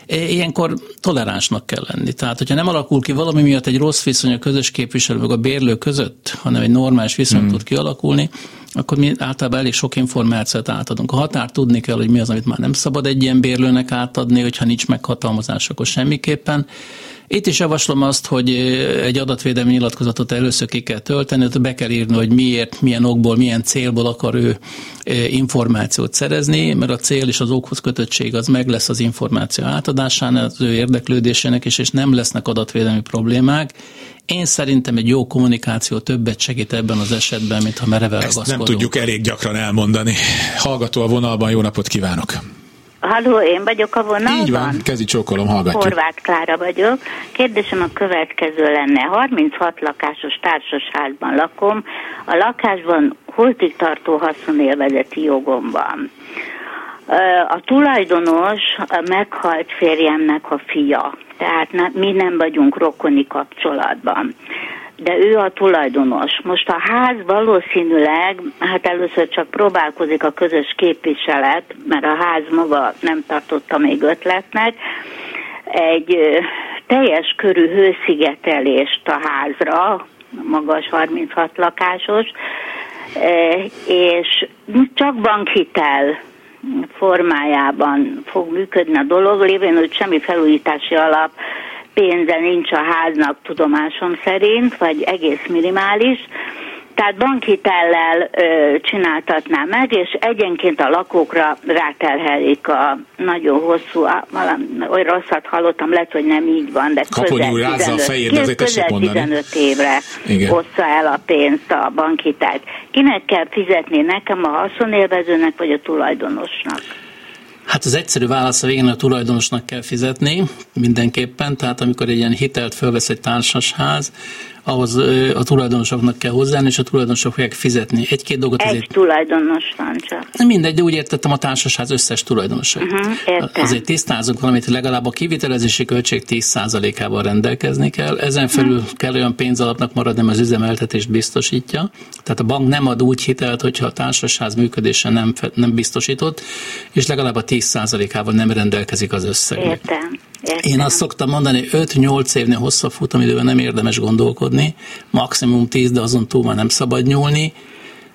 Ilyenkor toleránsnak kell lenni. Tehát, hogyha nem alakul ki valami miatt egy rossz viszony a közös képviselő meg a bérlő között, hanem egy normális viszony hmm. tud kialakulni, akkor mi általában elég sok információt átadunk. A határ tudni kell, hogy mi az, amit már nem szabad egy ilyen bérlőnek átadni, hogyha nincs meghatalmazás, akkor semmiképpen. Itt is javaslom azt, hogy egy adatvédelmi nyilatkozatot először ki kell tölteni, ott be kell írni, hogy miért, milyen okból, milyen célból akar ő információt szerezni, mert a cél és az okhoz kötöttség az meg lesz az információ átadásán, az ő érdeklődésének is, és nem lesznek adatvédelmi problémák. Én szerintem egy jó kommunikáció többet segít ebben az esetben, mint ha merevel Ezt nem tudjuk elég gyakran elmondani. Hallgató a vonalban, jó napot kívánok! Halló, én vagyok a vonalban? Így van, kezi csókolom, hallgatjuk. Horváth Klára vagyok. Kérdésem a következő lenne. 36 lakásos társasházban lakom. A lakásban holtig tartó haszonélvezeti jogom van. A tulajdonos a meghalt férjemnek a fia, tehát mi nem vagyunk rokoni kapcsolatban de ő a tulajdonos. Most a ház valószínűleg, hát először csak próbálkozik a közös képviselet, mert a ház maga nem tartotta még ötletnek, egy teljes körű hőszigetelést a házra, magas 36 lakásos, és csak bankhitel formájában fog működni a dolog, lévén, hogy semmi felújítási alap pénze nincs a háznak tudomásom szerint, vagy egész minimális, tehát bankhitellel ö, csináltatná meg, és egyenként a lakókra ráterhelik a nagyon hosszú, valami, olyan rosszat hallottam, lehet, hogy nem így van, de Kapony úr rázza a fejét, de azért közel 15 évre Igen. hozza el a pénzt a bankhitelt. Kinek kell fizetni, nekem a haszonélvezőnek, vagy a tulajdonosnak? Hát az egyszerű válasz a végén a tulajdonosnak kell fizetni mindenképpen, tehát amikor egy ilyen hitelt fölvesz egy társasház, ahhoz a tulajdonosoknak kell hozzáállni, és a tulajdonosok fogják fizetni. Egy-két dolgot Egy azért... tulajdonos van csak. Mindegy, de úgy értettem a társasház összes tulajdonosa. Uh-huh, értem. Azért tisztázunk valamit, legalább a kivitelezési költség 10%-ával rendelkezni kell. Ezen felül kell olyan pénzalapnak maradni, az üzemeltetést biztosítja. Tehát a bank nem ad úgy hitelt, hogyha a társasház működése nem, nem biztosított, és legalább a 10%-ával nem rendelkezik az összeg. Értem. Én azt szoktam mondani, 5-8 évnél hosszabb futamidőben nem érdemes gondolkodni, maximum 10, de azon túl már nem szabad nyúlni,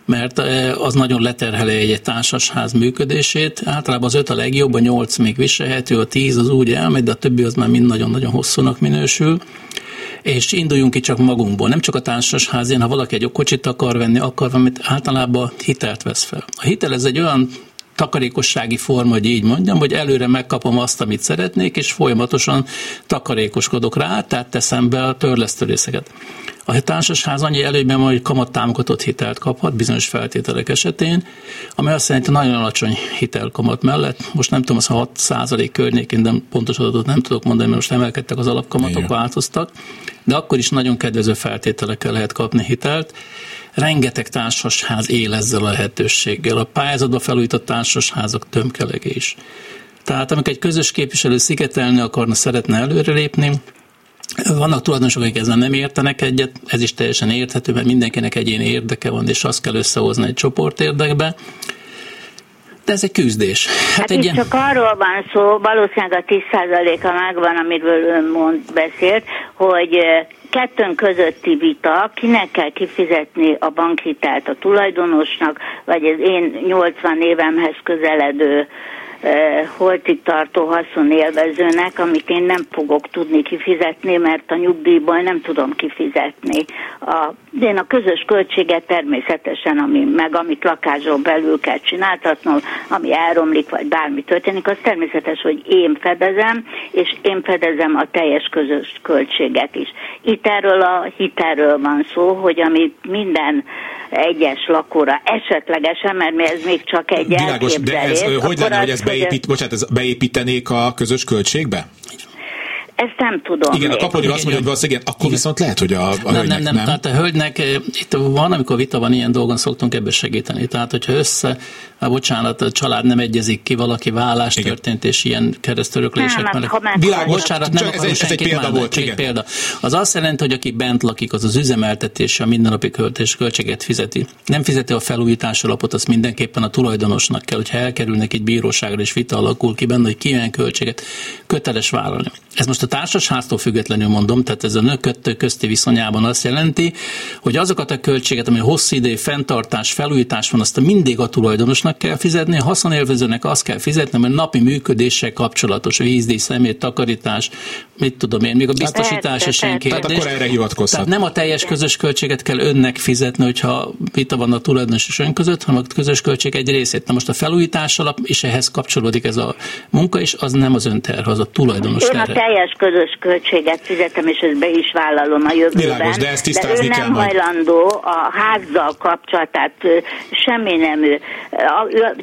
mert az nagyon leterheli egy, társasház működését. Általában az 5 a legjobb, a 8 még viselhető, a 10 az úgy elmegy, de a többi az már mind nagyon-nagyon hosszúnak minősül. És induljunk ki csak magunkból, nem csak a társasházén, ha valaki egy kocsit akar venni, akar valamit, általában hitelt vesz fel. A hitel ez egy olyan takarékossági forma, hogy így mondjam, hogy előre megkapom azt, amit szeretnék, és folyamatosan takarékoskodok rá, tehát teszem be a törlesztő részeket. A társasház annyi előnyben van, hogy kamattámogatott hitelt kaphat bizonyos feltételek esetén, ami azt jelenti, nagyon alacsony hitelkamat mellett, most nem tudom, az a 6 környékén, de pontos adatot nem tudok mondani, mert most emelkedtek az alapkamatok, Igen. változtak, de akkor is nagyon kedvező feltételekkel lehet kapni hitelt. Rengeteg társasház él ezzel a lehetőséggel. A pályázatba felújított társasházak tömkelege is. Tehát amikor egy közös képviselő szigetelni akarna, szeretne előrelépni, vannak tulajdonosok, akik ezzel nem értenek egyet, ez is teljesen érthető, mert mindenkinek egyéni érdeke van, és azt kell összehozni egy csoport érdekbe. De ez egy küzdés. Hát, Hát egy itt csak arról van szó, valószínűleg a 10%-a megvan, amiről ön mond, beszélt, hogy kettőnk közötti vita, kinek kell kifizetni a bankhitelt a tulajdonosnak, vagy az én 80 évemhez közeledő holtig tartó haszonélvezőnek, amit én nem fogok tudni kifizetni, mert a nyugdíjból nem tudom kifizetni. A, én a közös költséget természetesen, ami, meg amit lakásról belül kell csináltatnom, ami elromlik, vagy bármi történik, az természetes, hogy én fedezem, és én fedezem a teljes közös költséget is. Itt erről a hitelről van szó, hogy amit minden egyes lakóra esetlegesen, mert mi- ez még csak egy Világos, de ez hogy lenne, hogy ezt beépít, bocsánat, ez beépítenék a közös költségbe? Ezt nem tudom. Igen, a még. kaponyra azt mondja, hogy valószínűleg igen, akkor viszont lehet, hogy a, a nem, hölgynek nem, nem, tehát a hölgynek, eh, itt van, amikor vita van, ilyen dolgon szoktunk ebbe segíteni. Tehát, hogyha össze, a bocsánat, a család nem egyezik ki, valaki vállás Igen. történt, és ilyen keresztöröklések Nem, hát mellett. Világos, Bocsánat, nem ez ez egy példa bántani, volt, csak igen. példa. Az azt jelenti, hogy aki bent lakik, az az üzemeltetése, a mindennapi költés, költséget fizeti. Nem fizeti a felújítási alapot, azt mindenképpen a tulajdonosnak kell, hogyha elkerülnek egy bíróságra, és vita alakul ki benne, hogy ki milyen költséget köteles vállalni. Ez most a társasháztól függetlenül mondom, tehát ez a nők kettő közti viszonyában azt jelenti, hogy azokat a költséget, ami hosszú idő fenntartás, felújítás van, azt mindig a tulajdonosnak kell fizetni, a haszonélvezőnek azt kell fizetni, mert napi működéssel kapcsolatos vízdíj, szemét, takarítás, mit tudom én, még a biztosítás is ilyen persze. Tehát kérdés. akkor erre hivatkozhat. Tehát nem a teljes közös költséget kell önnek fizetni, hogyha vita van a tulajdonos és ön között, hanem a közös költség egy részét. Na most a felújítás alap, és ehhez kapcsolódik ez a munka, és az nem az ön terhe, az a tulajdonos Én a terhe. teljes közös költséget fizetem, és ezt be is vállalom a jövőben. Világos, de ezt de tisztázni ő kell nem majd. hajlandó a házzal kapcsolatát, semmi nem ő.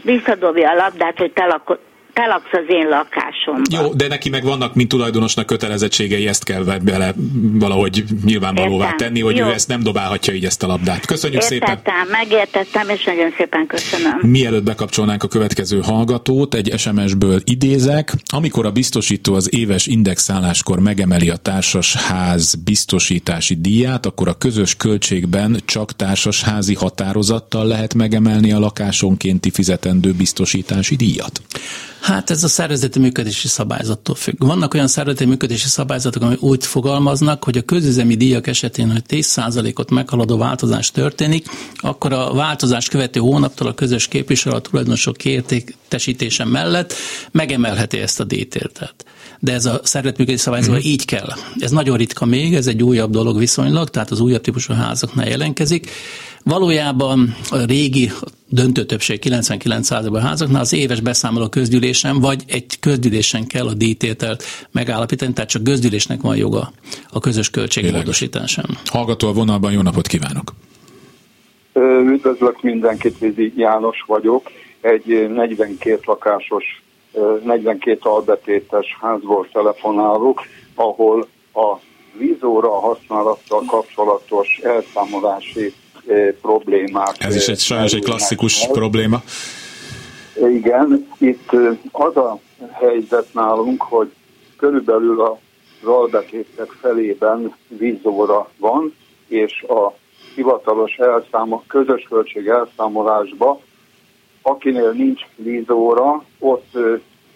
Visszadobja a labdát, hogy te, lako- te laksz az én lakásomban. Jó, de neki meg vannak, mint tulajdonosnak kötelezettségei, ezt kell bele valahogy nyilvánvalóvá Értem. tenni, hogy Jó. ő ezt nem dobálhatja így ezt a labdát. Köszönjük szépen! Értettem, megértettem, és nagyon szépen köszönöm. Mielőtt bekapcsolnánk a következő hallgatót, egy SMS-ből idézek. Amikor a biztosító az éves indexáláskor megemeli a társasház biztosítási díját, akkor a közös költségben csak társasházi határozattal lehet megemelni a lakásonkénti fizetendő biztosítási díjat. Hát ez a szervezeti működési szabályzattól függ. Vannak olyan szervezeti működési szabályzatok, amik úgy fogalmaznak, hogy a közüzemi díjak esetén, hogy 10%-ot meghaladó változás történik, akkor a változás követő hónaptól a közös képviselő a tulajdonosok kiértékesítése mellett megemelheti ezt a díjtértet. de ez a szervetműködés szabályzó uh-huh. így kell. Ez nagyon ritka még, ez egy újabb dolog viszonylag, tehát az újabb típusú házaknál jelenkezik. Valójában a régi döntő többség 99%-ban házaknál az éves beszámoló közgyűlésen, vagy egy közgyűlésen kell a díjtételt megállapítani, tehát csak közgyűlésnek van joga a közös költségmódosításán. Hallgató a vonalban, jó napot kívánok! Üdvözlök mindenkit, Vizi János vagyok. Egy 42 lakásos, 42 albetétes házból telefonálok, ahol a vízóra használattal kapcsolatos elszámolási problémák. Ez is egy sajnos egy klasszikus el. probléma. Igen, itt az a helyzet nálunk, hogy körülbelül a albetétek felében vízóra van, és a hivatalos elszámol, közös költség elszámolásba, akinél nincs vízóra, ott ö,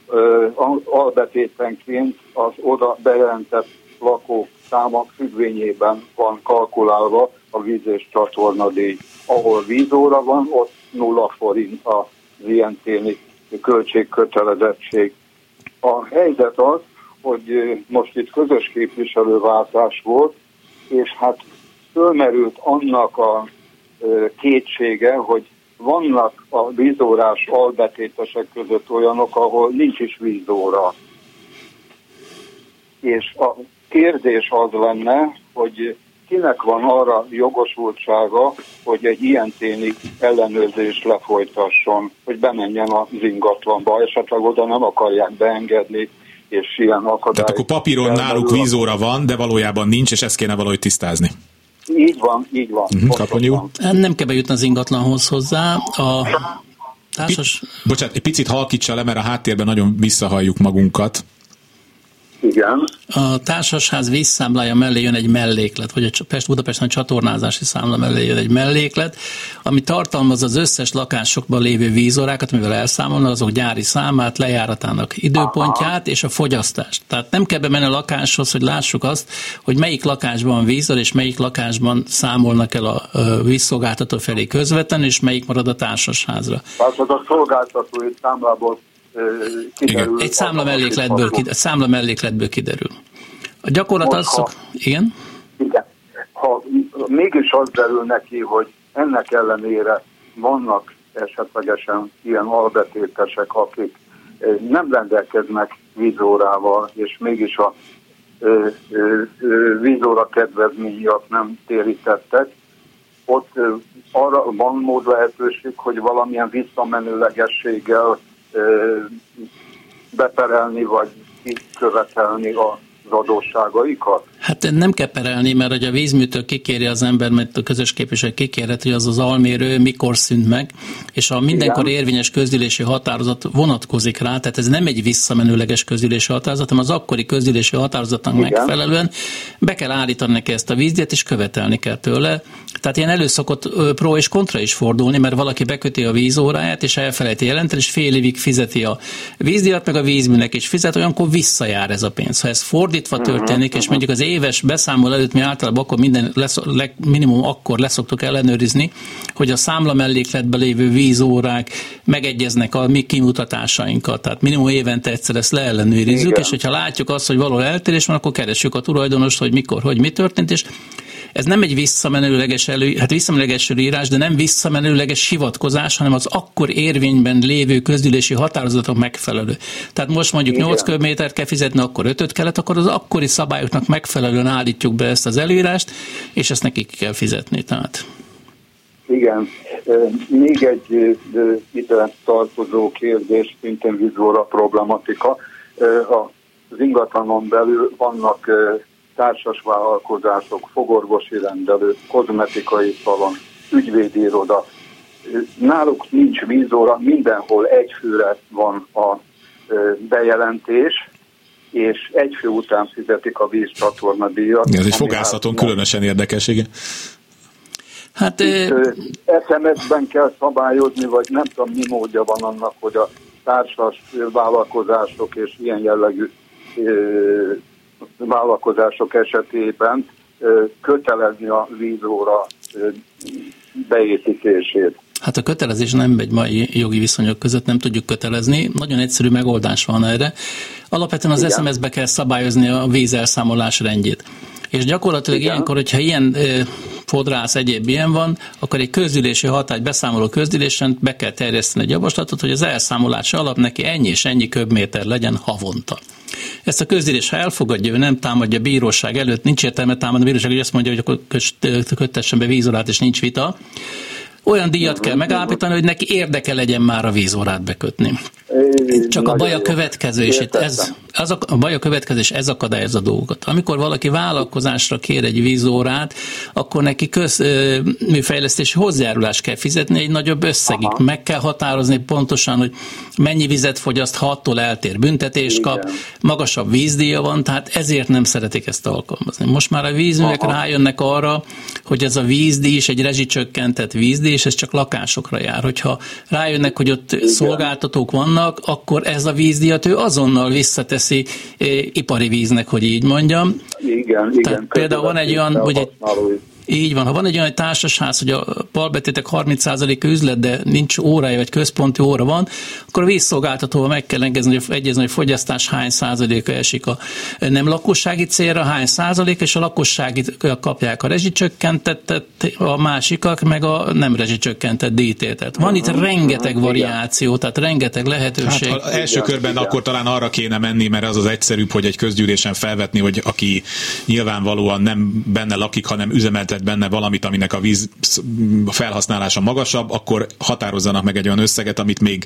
ö, albetétenként az oda bejelentett lakók száma függvényében van kalkulálva a víz és csatornadíj. Ahol vízóra van, ott nulla forint az ilyen téli költségkötelezettség. A helyzet az, hogy most itt közös képviselőváltás volt, és hát fölmerült annak a kétsége, hogy vannak a vízórás albetétesek között olyanok, ahol nincs is vízóra. És a kérdés az lenne, hogy kinek van arra jogosultsága, hogy egy ilyen téni ellenőrzés lefolytasson, hogy bemenjen az ingatlanba, esetleg oda nem akarják beengedni, és ilyen akadály. Tehát akkor papíron náluk vízóra van, de valójában nincs, és ezt kéne valahogy tisztázni. Így van, így van. Uh-huh, Nem kell bejutni az ingatlanhoz hozzá. A társas... Bocsánat, egy picit halkítsa le, mert a háttérben nagyon visszahalljuk magunkat. Igen. A társasház vízszámlája mellé jön egy melléklet, vagy a Pest Budapesten a csatornázási számla mellé jön egy melléklet, ami tartalmaz az összes lakásokban lévő vízorákat, amivel elszámolna, azok gyári számát, lejáratának időpontját Aha. és a fogyasztást. Tehát nem kell bemenni a lakáshoz, hogy lássuk azt, hogy melyik lakásban van vízzel, és melyik lakásban számolnak el a vízszolgáltató felé közvetlenül, és melyik marad a társasházra. Tehát az a szolgáltatói számlából kiderül. Egy számla mellékletből, kiderül, számla mellékletből kiderül. A gyakorlat az szok... Igen? Igen. Ha mégis az derül neki, hogy ennek ellenére vannak esetlegesen ilyen albetétesek, akik nem rendelkeznek vízórával, és mégis a vízóra kedvezmény miatt nem térítettek, ott arra van mód lehetőség, hogy valamilyen visszamenőlegességgel beperelni, vagy követelni az adósságaikat? Hát nem kell perelni, mert hogy a vízműtől kikéri az ember, mert a közös képviselő kikérhet, hogy az az almérő mikor szűnt meg, és a mindenkor érvényes közgyűlési határozat vonatkozik rá, tehát ez nem egy visszamenőleges közgyűlési határozat, hanem az akkori közgyűlési határozatnak Igen. megfelelően be kell állítani neki ezt a vízdíjat, és követelni kell tőle. Tehát ilyen előszokott pro és kontra is fordulni, mert valaki beköti a vízóráját, és elfelejti jelenteni, és fél évig fizeti a vízdíjat, meg a vízműnek is fizet, olyankor visszajár ez a pénz. Ha ez ford fordítva történik, és mondjuk az éves beszámoló előtt mi általában akkor minden lesz, leg, minimum akkor leszoktuk ellenőrizni, hogy a számla mellékletben lévő vízórák megegyeznek a mi kimutatásainkat. Tehát minimum évente egyszer ezt leellenőrizzük, Igen. és hogyha látjuk azt, hogy való eltérés van, akkor keressük a tulajdonost, hogy mikor, hogy mi történt, és ez nem egy visszamenőleges elő, hát visszamenőleges írás, de nem visszamenőleges hivatkozás, hanem az akkor érvényben lévő közgyűlési határozatok megfelelő. Tehát most mondjuk Igen. 8 kilométert kell fizetni, akkor 5 kellett, akkor az akkori szabályoknak megfelelően állítjuk be ezt az előírást, és ezt nekik kell fizetni. Tehát. Igen. Még egy ide tartozó kérdés, szintén vizóra problematika. Az ingatlanon belül vannak társas vállalkozások, fogorvosi rendelő, kozmetikai szalon, ügyvédi iroda. Náluk nincs vízóra, mindenhol egy főre van a bejelentés, és egy fő után fizetik a vízcsatorna díjat. Ez egy fogászaton hát különösen érdekes, igen. Hát, SMS-ben kell szabályozni, vagy nem tudom, mi módja van annak, hogy a társas vállalkozások és ilyen jellegű vállalkozások esetében kötelezni a vízóra beépítését. Hát a kötelezés nem megy mai jogi viszonyok között, nem tudjuk kötelezni. Nagyon egyszerű megoldás van erre. Alapvetően az Igen. SMS-be kell szabályozni a vízelszámolás rendjét. És gyakorlatilag Igen. ilyenkor, hogyha ilyen fodrász, egyéb ilyen van, akkor egy közgyűlési hatály beszámoló közgyűlésen be kell terjeszteni egy javaslatot, hogy az elszámolási alap neki ennyi és ennyi köbméter legyen havonta. Ezt a közgyűlés, ha elfogadja, ő nem támadja a bíróság előtt, nincs értelme támadni a bíróság, hogy azt mondja, hogy akkor kötessen be vízolát, és nincs vita, olyan díjat kell megállapítani, hogy neki érdeke legyen már a vízórát bekötni. Csak a baj a következő, és itt ez, az a, a baj a következő, és ez akadályozza a dolgokat. Amikor valaki vállalkozásra kér egy vízórát, akkor neki közműfejlesztési hozzájárulást kell fizetni egy nagyobb összegig. Aha. Meg kell határozni pontosan, hogy mennyi vizet fogyaszt, ha attól eltér büntetést kap, magasabb vízdíja van, tehát ezért nem szeretik ezt alkalmazni. Most már a vízművek Aha. rájönnek arra, hogy ez a vízdíj is egy rezsicsökkentett vízdíj, és ez csak lakásokra jár. Hogyha rájönnek, hogy ott Igen. szolgáltatók vannak, akkor ez a vízdíjat ő azonnal visszateszi eh, ipari víznek, hogy így mondjam. Igen, igen. Tehát például van egy olyan, hogy egy, így van, ha van egy olyan társasház, hogy a palbetétek 30%-a üzlet, de nincs órája, vagy központi óra van, akkor a vízszolgáltatóval meg kell engedni, hogy egyezni, hogy fogyasztás hány százaléka esik a nem lakossági célra, hány százalék, és a lakossági kapják a rezsicsökkentettet, a másikak meg a nem rezsicsökkentett díjtétet. Van itt rengeteg variáció, tehát rengeteg lehetőség. Hát, első körben igen. akkor talán arra kéne menni, mert az az egyszerűbb, hogy egy közgyűlésen felvetni, hogy aki nyilvánvalóan nem benne lakik, hanem üzemelt tett benne valamit, aminek a víz felhasználása magasabb, akkor határozzanak meg egy olyan összeget, amit még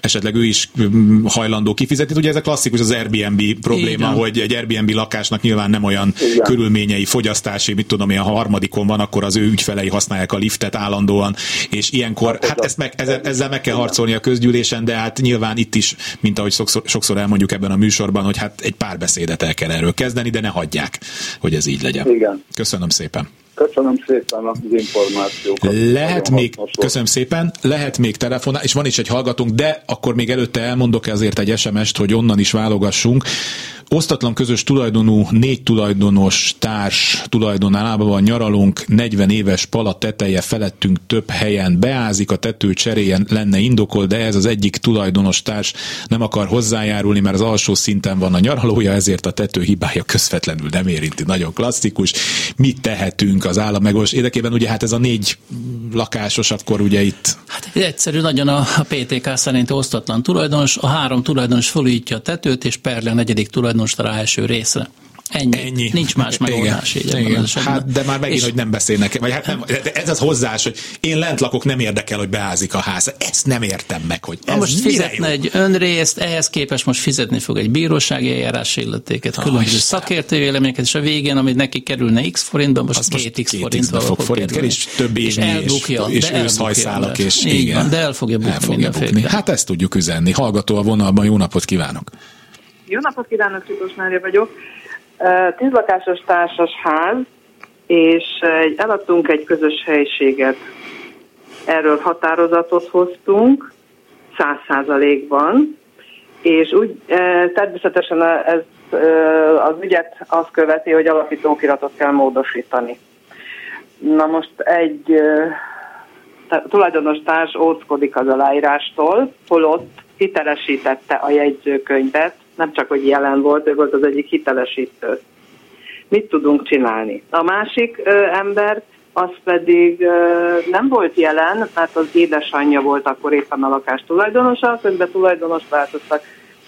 esetleg ő is mm, hajlandó kifizetni. Ugye ez a klasszikus az Airbnb probléma, Igen. hogy egy Airbnb lakásnak nyilván nem olyan Igen. körülményei, fogyasztási, mit tudom én, ha harmadikon van, akkor az ő ügyfelei használják a liftet állandóan, és ilyenkor, hát ezt meg, ezzel, ezzel meg kell harcolni a közgyűlésen, de hát nyilván itt is, mint ahogy sokszor, sokszor elmondjuk ebben a műsorban, hogy hát egy pár beszédet el kell erről kezdeni, de ne hagyják, hogy ez így legyen. Igen. Köszönöm szépen. Köszönöm szépen az információkat. Lehet még, köszönöm szépen, lehet még telefonál, és van is egy hallgatónk, de akkor még előtte elmondok ezért egy SMS-t, hogy onnan is válogassunk. Osztatlan közös tulajdonú négy tulajdonos társ tulajdonában nyaralunk, 40 éves pala teteje felettünk több helyen beázik, a tető cserélyen lenne indokol, de ez az egyik tulajdonos társ nem akar hozzájárulni, mert az alsó szinten van a nyaralója, ezért a tető hibája közvetlenül nem érinti. Nagyon klasszikus. Mit tehetünk az állam megoldása érdekében? Ugye hát ez a négy lakásos, akkor ugye itt... Hát egyszerű, nagyon a PTK szerint osztatlan tulajdonos, a három tulajdonos felújítja a tetőt, és Perle a negyedik tulajdonos tulajdonosra első részre. Ennyi. Ennyi. Nincs más megoldás igen, így igen. Hát, de már megint, és... hogy nem beszélnek. Vagy hát nem, ez az hozzás, hogy én lent lakok, nem érdekel, hogy beázik a ház. Ezt nem értem meg, hogy ez most fizetne jó? egy önrészt, ehhez képest most fizetni fog egy bírósági eljárás illetéket, különböző szakértői véleményeket, és a végén, amit neki kerülne x forintban, most, most két x forintban fog forint kerül, és több és elbukja, és, és őszhajszálak, és igen. Van, de el fogja bukni, el fogja bukni. Hát ezt tudjuk üzenni. Hallgató a vonalban, jó napot kívánok! Jó napot kívánok, Csitos Mária vagyok. Tízlakásos társas ház, és eladtunk egy közös helyiséget. Erről határozatot hoztunk, száz százalékban, és úgy természetesen ez az ügyet azt követi, hogy alapítókiratot kell módosítani. Na most egy tulajdonos társ óckodik az aláírástól, holott hitelesítette a jegyzőkönyvet, nem csak, hogy jelen volt, ő volt az egyik hitelesítő. Mit tudunk csinálni? A másik ö, ember, az pedig ö, nem volt jelen, mert az édesanyja volt akkor éppen a lakás tulajdonosa, közben tulajdonos változtak,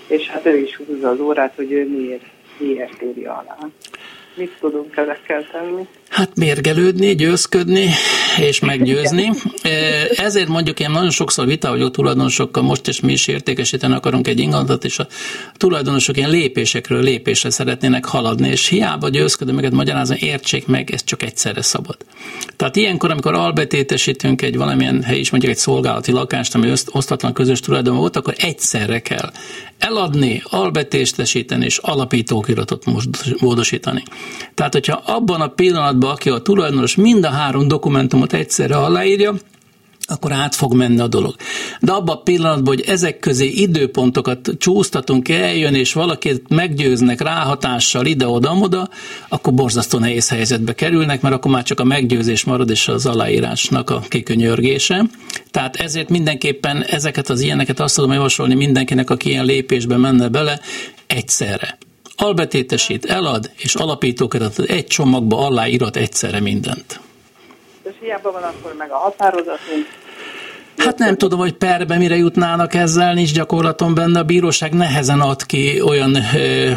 és hát ő is húzza az órát, hogy ő miért, miért írja alá. Mit tudunk ezekkel tenni? Hát mérgelődni, győzködni és meggyőzni. Ezért mondjuk én nagyon sokszor vita vagyok tulajdonosokkal, most is mi is értékesíteni akarunk egy ingatot, és a tulajdonosok ilyen lépésekről lépésre szeretnének haladni, és hiába győzködöm meg, magyarázni, értsék meg, ez csak egyszerre szabad. Tehát ilyenkor, amikor albetétesítünk egy valamilyen hely is, mondjuk egy szolgálati lakást, ami osztatlan közös tulajdon volt, akkor egyszerre kell eladni, albetétesíteni és alapítókiratot módosítani. Tehát, hogyha abban a pillanatban pillanatban, aki a tulajdonos mind a három dokumentumot egyszerre aláírja, akkor át fog menni a dolog. De abban a pillanatban, hogy ezek közé időpontokat csúsztatunk, eljön, és valakit meggyőznek ráhatással ide-oda-oda, akkor borzasztó nehéz helyzetbe kerülnek, mert akkor már csak a meggyőzés marad, és az aláírásnak a kikönyörgése. Tehát ezért mindenképpen ezeket az ilyeneket azt tudom javasolni mindenkinek, aki ilyen lépésbe menne bele, egyszerre. Albetétesít, elad, és alapítókat egy csomagba aláírat egyszerre mindent és hiába van akkor meg a határozatunk. Hát nem tudom, hogy perbe mire jutnának ezzel, nincs gyakorlaton benne. A bíróság nehezen ad ki olyan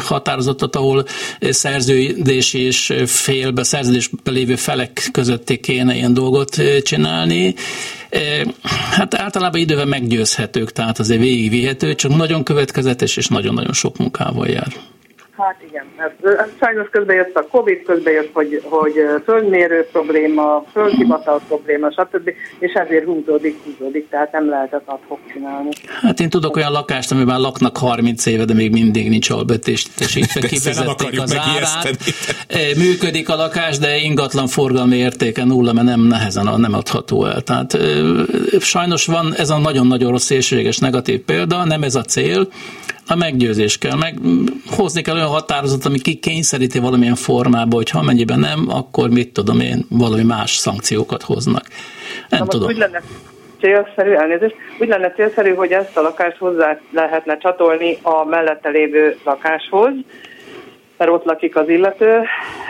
határozatot, ahol szerződés és félbe, szerződésbe lévő felek közötti kéne ilyen dolgot csinálni. Hát általában idővel meggyőzhetők, tehát azért végigvihető, csak nagyon következetes és nagyon-nagyon sok munkával jár. Hát igen, ez, sajnos közben jött a Covid, közben jött, hogy, hogy földmérő probléma, földhivatal probléma, stb. És ezért húzódik, húzódik, tehát nem lehetett adhok csinálni. Hát én tudok olyan lakást, amiben laknak 30 éve, de még mindig nincs albetésítve, kifizették az árát. Működik a lakás, de ingatlan forgalmi értéke nulla, mert nem nehezen nem adható el. Tehát sajnos van ez a nagyon-nagyon rossz szélsőséges negatív példa, nem ez a cél, a meggyőzés kell, meg hozni kell olyan határozat, ami kikényszeríti valamilyen formába, hogy ha mennyiben nem, akkor mit tudom én, valami más szankciókat hoznak. Nem Na, tudom. Úgy lenne célszerű, elnézést, úgy lenne célszerű, hogy ezt a lakást hozzá lehetne csatolni a mellette lévő lakáshoz, mert ott lakik az illető,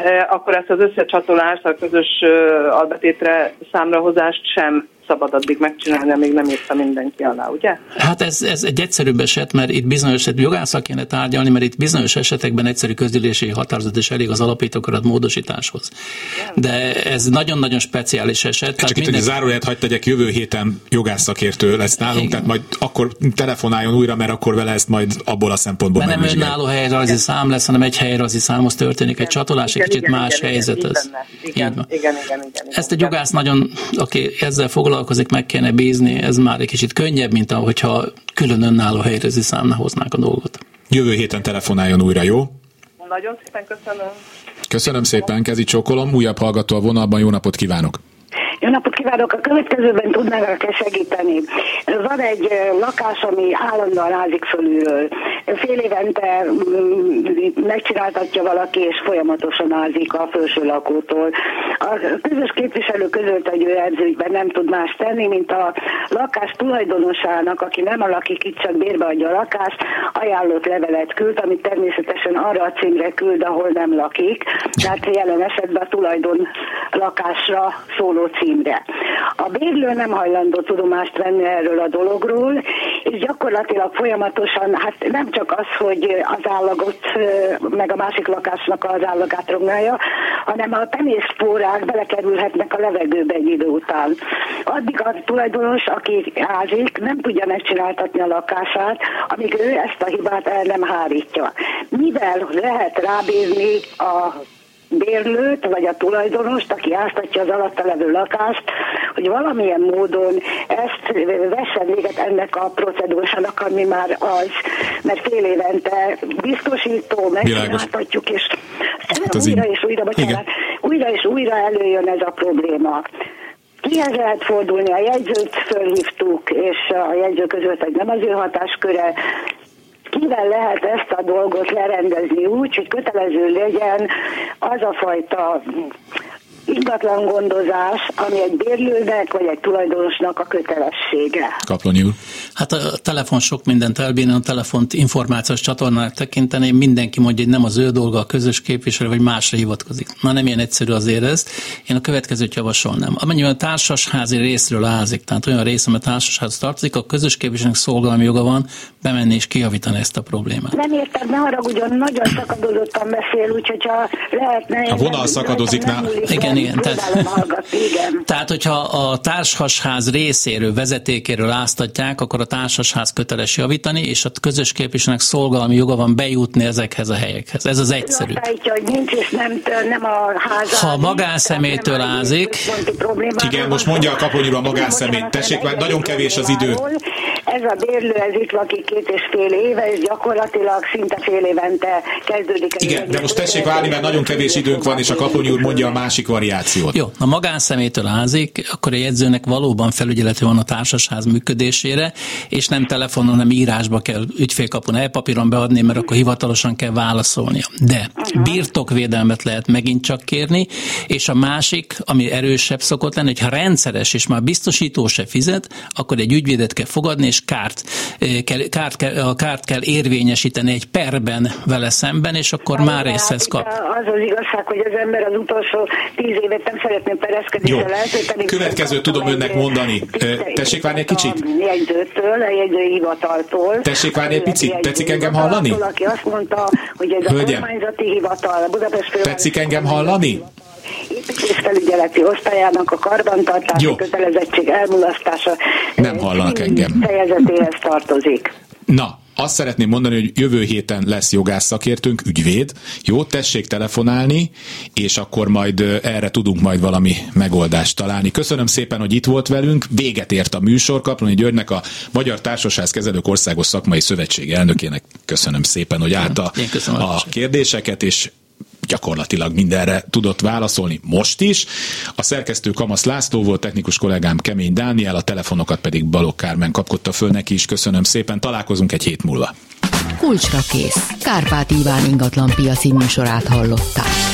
e, akkor ezt az összecsatolást, a közös albetétre számrahozást sem szabad addig megcsinálni, amíg nem írta mindenki alá, ugye? Hát ez, ez egy egyszerűbb eset, mert itt bizonyos jogászak kéne tárgyalni, mert itt bizonyos esetekben egyszerű közgyűlési határozat is elég az alapítókarat módosításhoz. De ez nagyon-nagyon speciális eset. Csak itt, minden... hogy zárójelet hagyd tegyek, jövő héten jogászakértő lesz nálunk, Igen. tehát majd akkor telefonáljon újra, mert akkor vele ezt majd abból a szempontból Mert nem önálló helyrajzi szám lesz, hanem egy helyrajzi számhoz történik igen. egy csatolás, egy kicsit igen, más igen, helyzet igen, ez. Igen, igen, igen, igen, igen, Ezt egy jogász nagyon, aki ezzel foglalkozik, foglalkozik, meg kéne bízni, ez már egy kicsit könnyebb, mint ahogyha külön önálló helyrezi számna hoznák a dolgot. Jövő héten telefonáljon újra, jó? Nagyon szépen köszönöm. Köszönöm szépen, kezi csókolom, újabb hallgató a vonalban, jó napot kívánok! Jó napot kívánok! A következőben tudnának-e segíteni? Van egy lakás, ami állandóan rázik fölülről. Fél évente mm, megcsináltatja valaki, és folyamatosan ázik a felső lakótól. A közös képviselő között egy őrzőjükben nem tud más tenni, mint a lakás tulajdonosának, aki nem a lakik itt, csak bérbe adja a lakást, ajánlott levelet küld, amit természetesen arra a címre küld, ahol nem lakik, tehát jelen esetben a tulajdon lakásra szóló cím címre. A bérlő nem hajlandó tudomást venni erről a dologról, és gyakorlatilag folyamatosan, hát nem csak az, hogy az állagot, meg a másik lakásnak az állagát rognálja, hanem a tenészpórák belekerülhetnek a levegőbe egy idő után. Addig a tulajdonos, aki ázik, nem tudja megcsináltatni a lakását, amíg ő ezt a hibát el nem hárítja. Mivel lehet rábírni a bérlőt, vagy a tulajdonost, aki áztatja az alatta levő lakást, hogy valamilyen módon ezt vessen véget ennek a procedúrának, ami már az, mert fél évente biztosító, megcsináltatjuk, és hát újra és újra, bocsánat, újra és újra előjön ez a probléma. Kihez lehet fordulni? A jegyzőt fölhívtuk, és a jegyző között, hogy nem az ő hatásköre, kivel lehet ezt a dolgot lerendezni úgy, hogy kötelező legyen az a fajta ingatlan gondozás, ami egy bérlőnek vagy egy tulajdonosnak a kötelessége. Kaplonyi úr. Hát a telefon sok mindent elbírni, a telefont információs csatornának tekinteni, mindenki mondja, hogy nem az ő dolga, a közös képviselő, vagy másra hivatkozik. Na nem ilyen egyszerű azért ez. Én a következőt javasolnám. Amennyiben a társasházi részről ázik, tehát olyan rész, ami a társasház tartozik, a közös képviselőnek szolgálmi joga van bemenni és kijavítani ezt a problémát. Nem érted, ne haragudjon, nagyon szakadozottan beszél, úgyhogy ha lehetne... A vonal szakadozik nála. Igen, igen, igen. Tehát, igen. tehát, hogyha a társasház részéről, vezetékéről áztatják, akkor a társasház köteles javítani, és a közös képviselőnek szolgálmi joga van bejutni ezekhez a helyekhez. Ez az egyszerű. hogy nincs, és nem, nem a háza. Ha magánszemétől ázik. Igen, most mondja a kaponyúra a magánszemét. Tessék, mert nagyon kevés az idő. Ez a bérlő, ez itt lakik két és fél éve, és gyakorlatilag szinte fél évente kezdődik. Igen, de most tessék várni, mert nagyon kevés időnk van, és a kaponyúr mondja a másik van variációt. Jó, a magánszemétől házig, akkor a jegyzőnek valóban felügyelete van a társasház működésére, és nem telefonon, hanem írásba kell ügyfélkapun elpapíron beadni, mert akkor hivatalosan kell válaszolnia. De birtokvédelmet lehet megint csak kérni, és a másik, ami erősebb szokott lenni, hogy ha rendszeres és már biztosító se fizet, akkor egy ügyvédet kell fogadni, és kárt, eh, kell, kárt, kell, a kárt kell érvényesíteni egy perben vele szemben, és akkor már részhez hát kap. itt Az az igazság, hogy az ember az utolsó tíz évet nem szeretném pereszkedni. Jó. lehet, Következőt tudom önnek mondani. tessék várni egy kicsit? A jegyzőtől, a jegyzőhivataltól. Tessék várni egy picit. Tetszik engem hallani? Aki azt mondta, hogy ez a Hölgyem. kormányzati hivatal, a Budapest Tetszik engem hallani? építésfelügyeleti osztályának a karbantartási Jó. kötelezettség elmulasztása Nem hallanak engem. fejezetéhez tartozik. Na, azt szeretném mondani, hogy jövő héten lesz jogász szakértőnk, ügyvéd. Jó, tessék telefonálni, és akkor majd erre tudunk majd valami megoldást találni. Köszönöm szépen, hogy itt volt velünk. Véget ért a műsor. Kaplani Györgynek a Magyar Társasház Kezelők Országos Szakmai Szövetség elnökének köszönöm szépen, hogy állta a kérdéseket, és gyakorlatilag mindenre tudott válaszolni most is. A szerkesztő Kamasz László volt, technikus kollégám Kemény Dániel, a telefonokat pedig Balogh Kármen kapkodta föl neki is. Köszönöm szépen, találkozunk egy hét múlva. Kulcsra kész. Kárpát Iván ingatlan piaci műsorát hallották.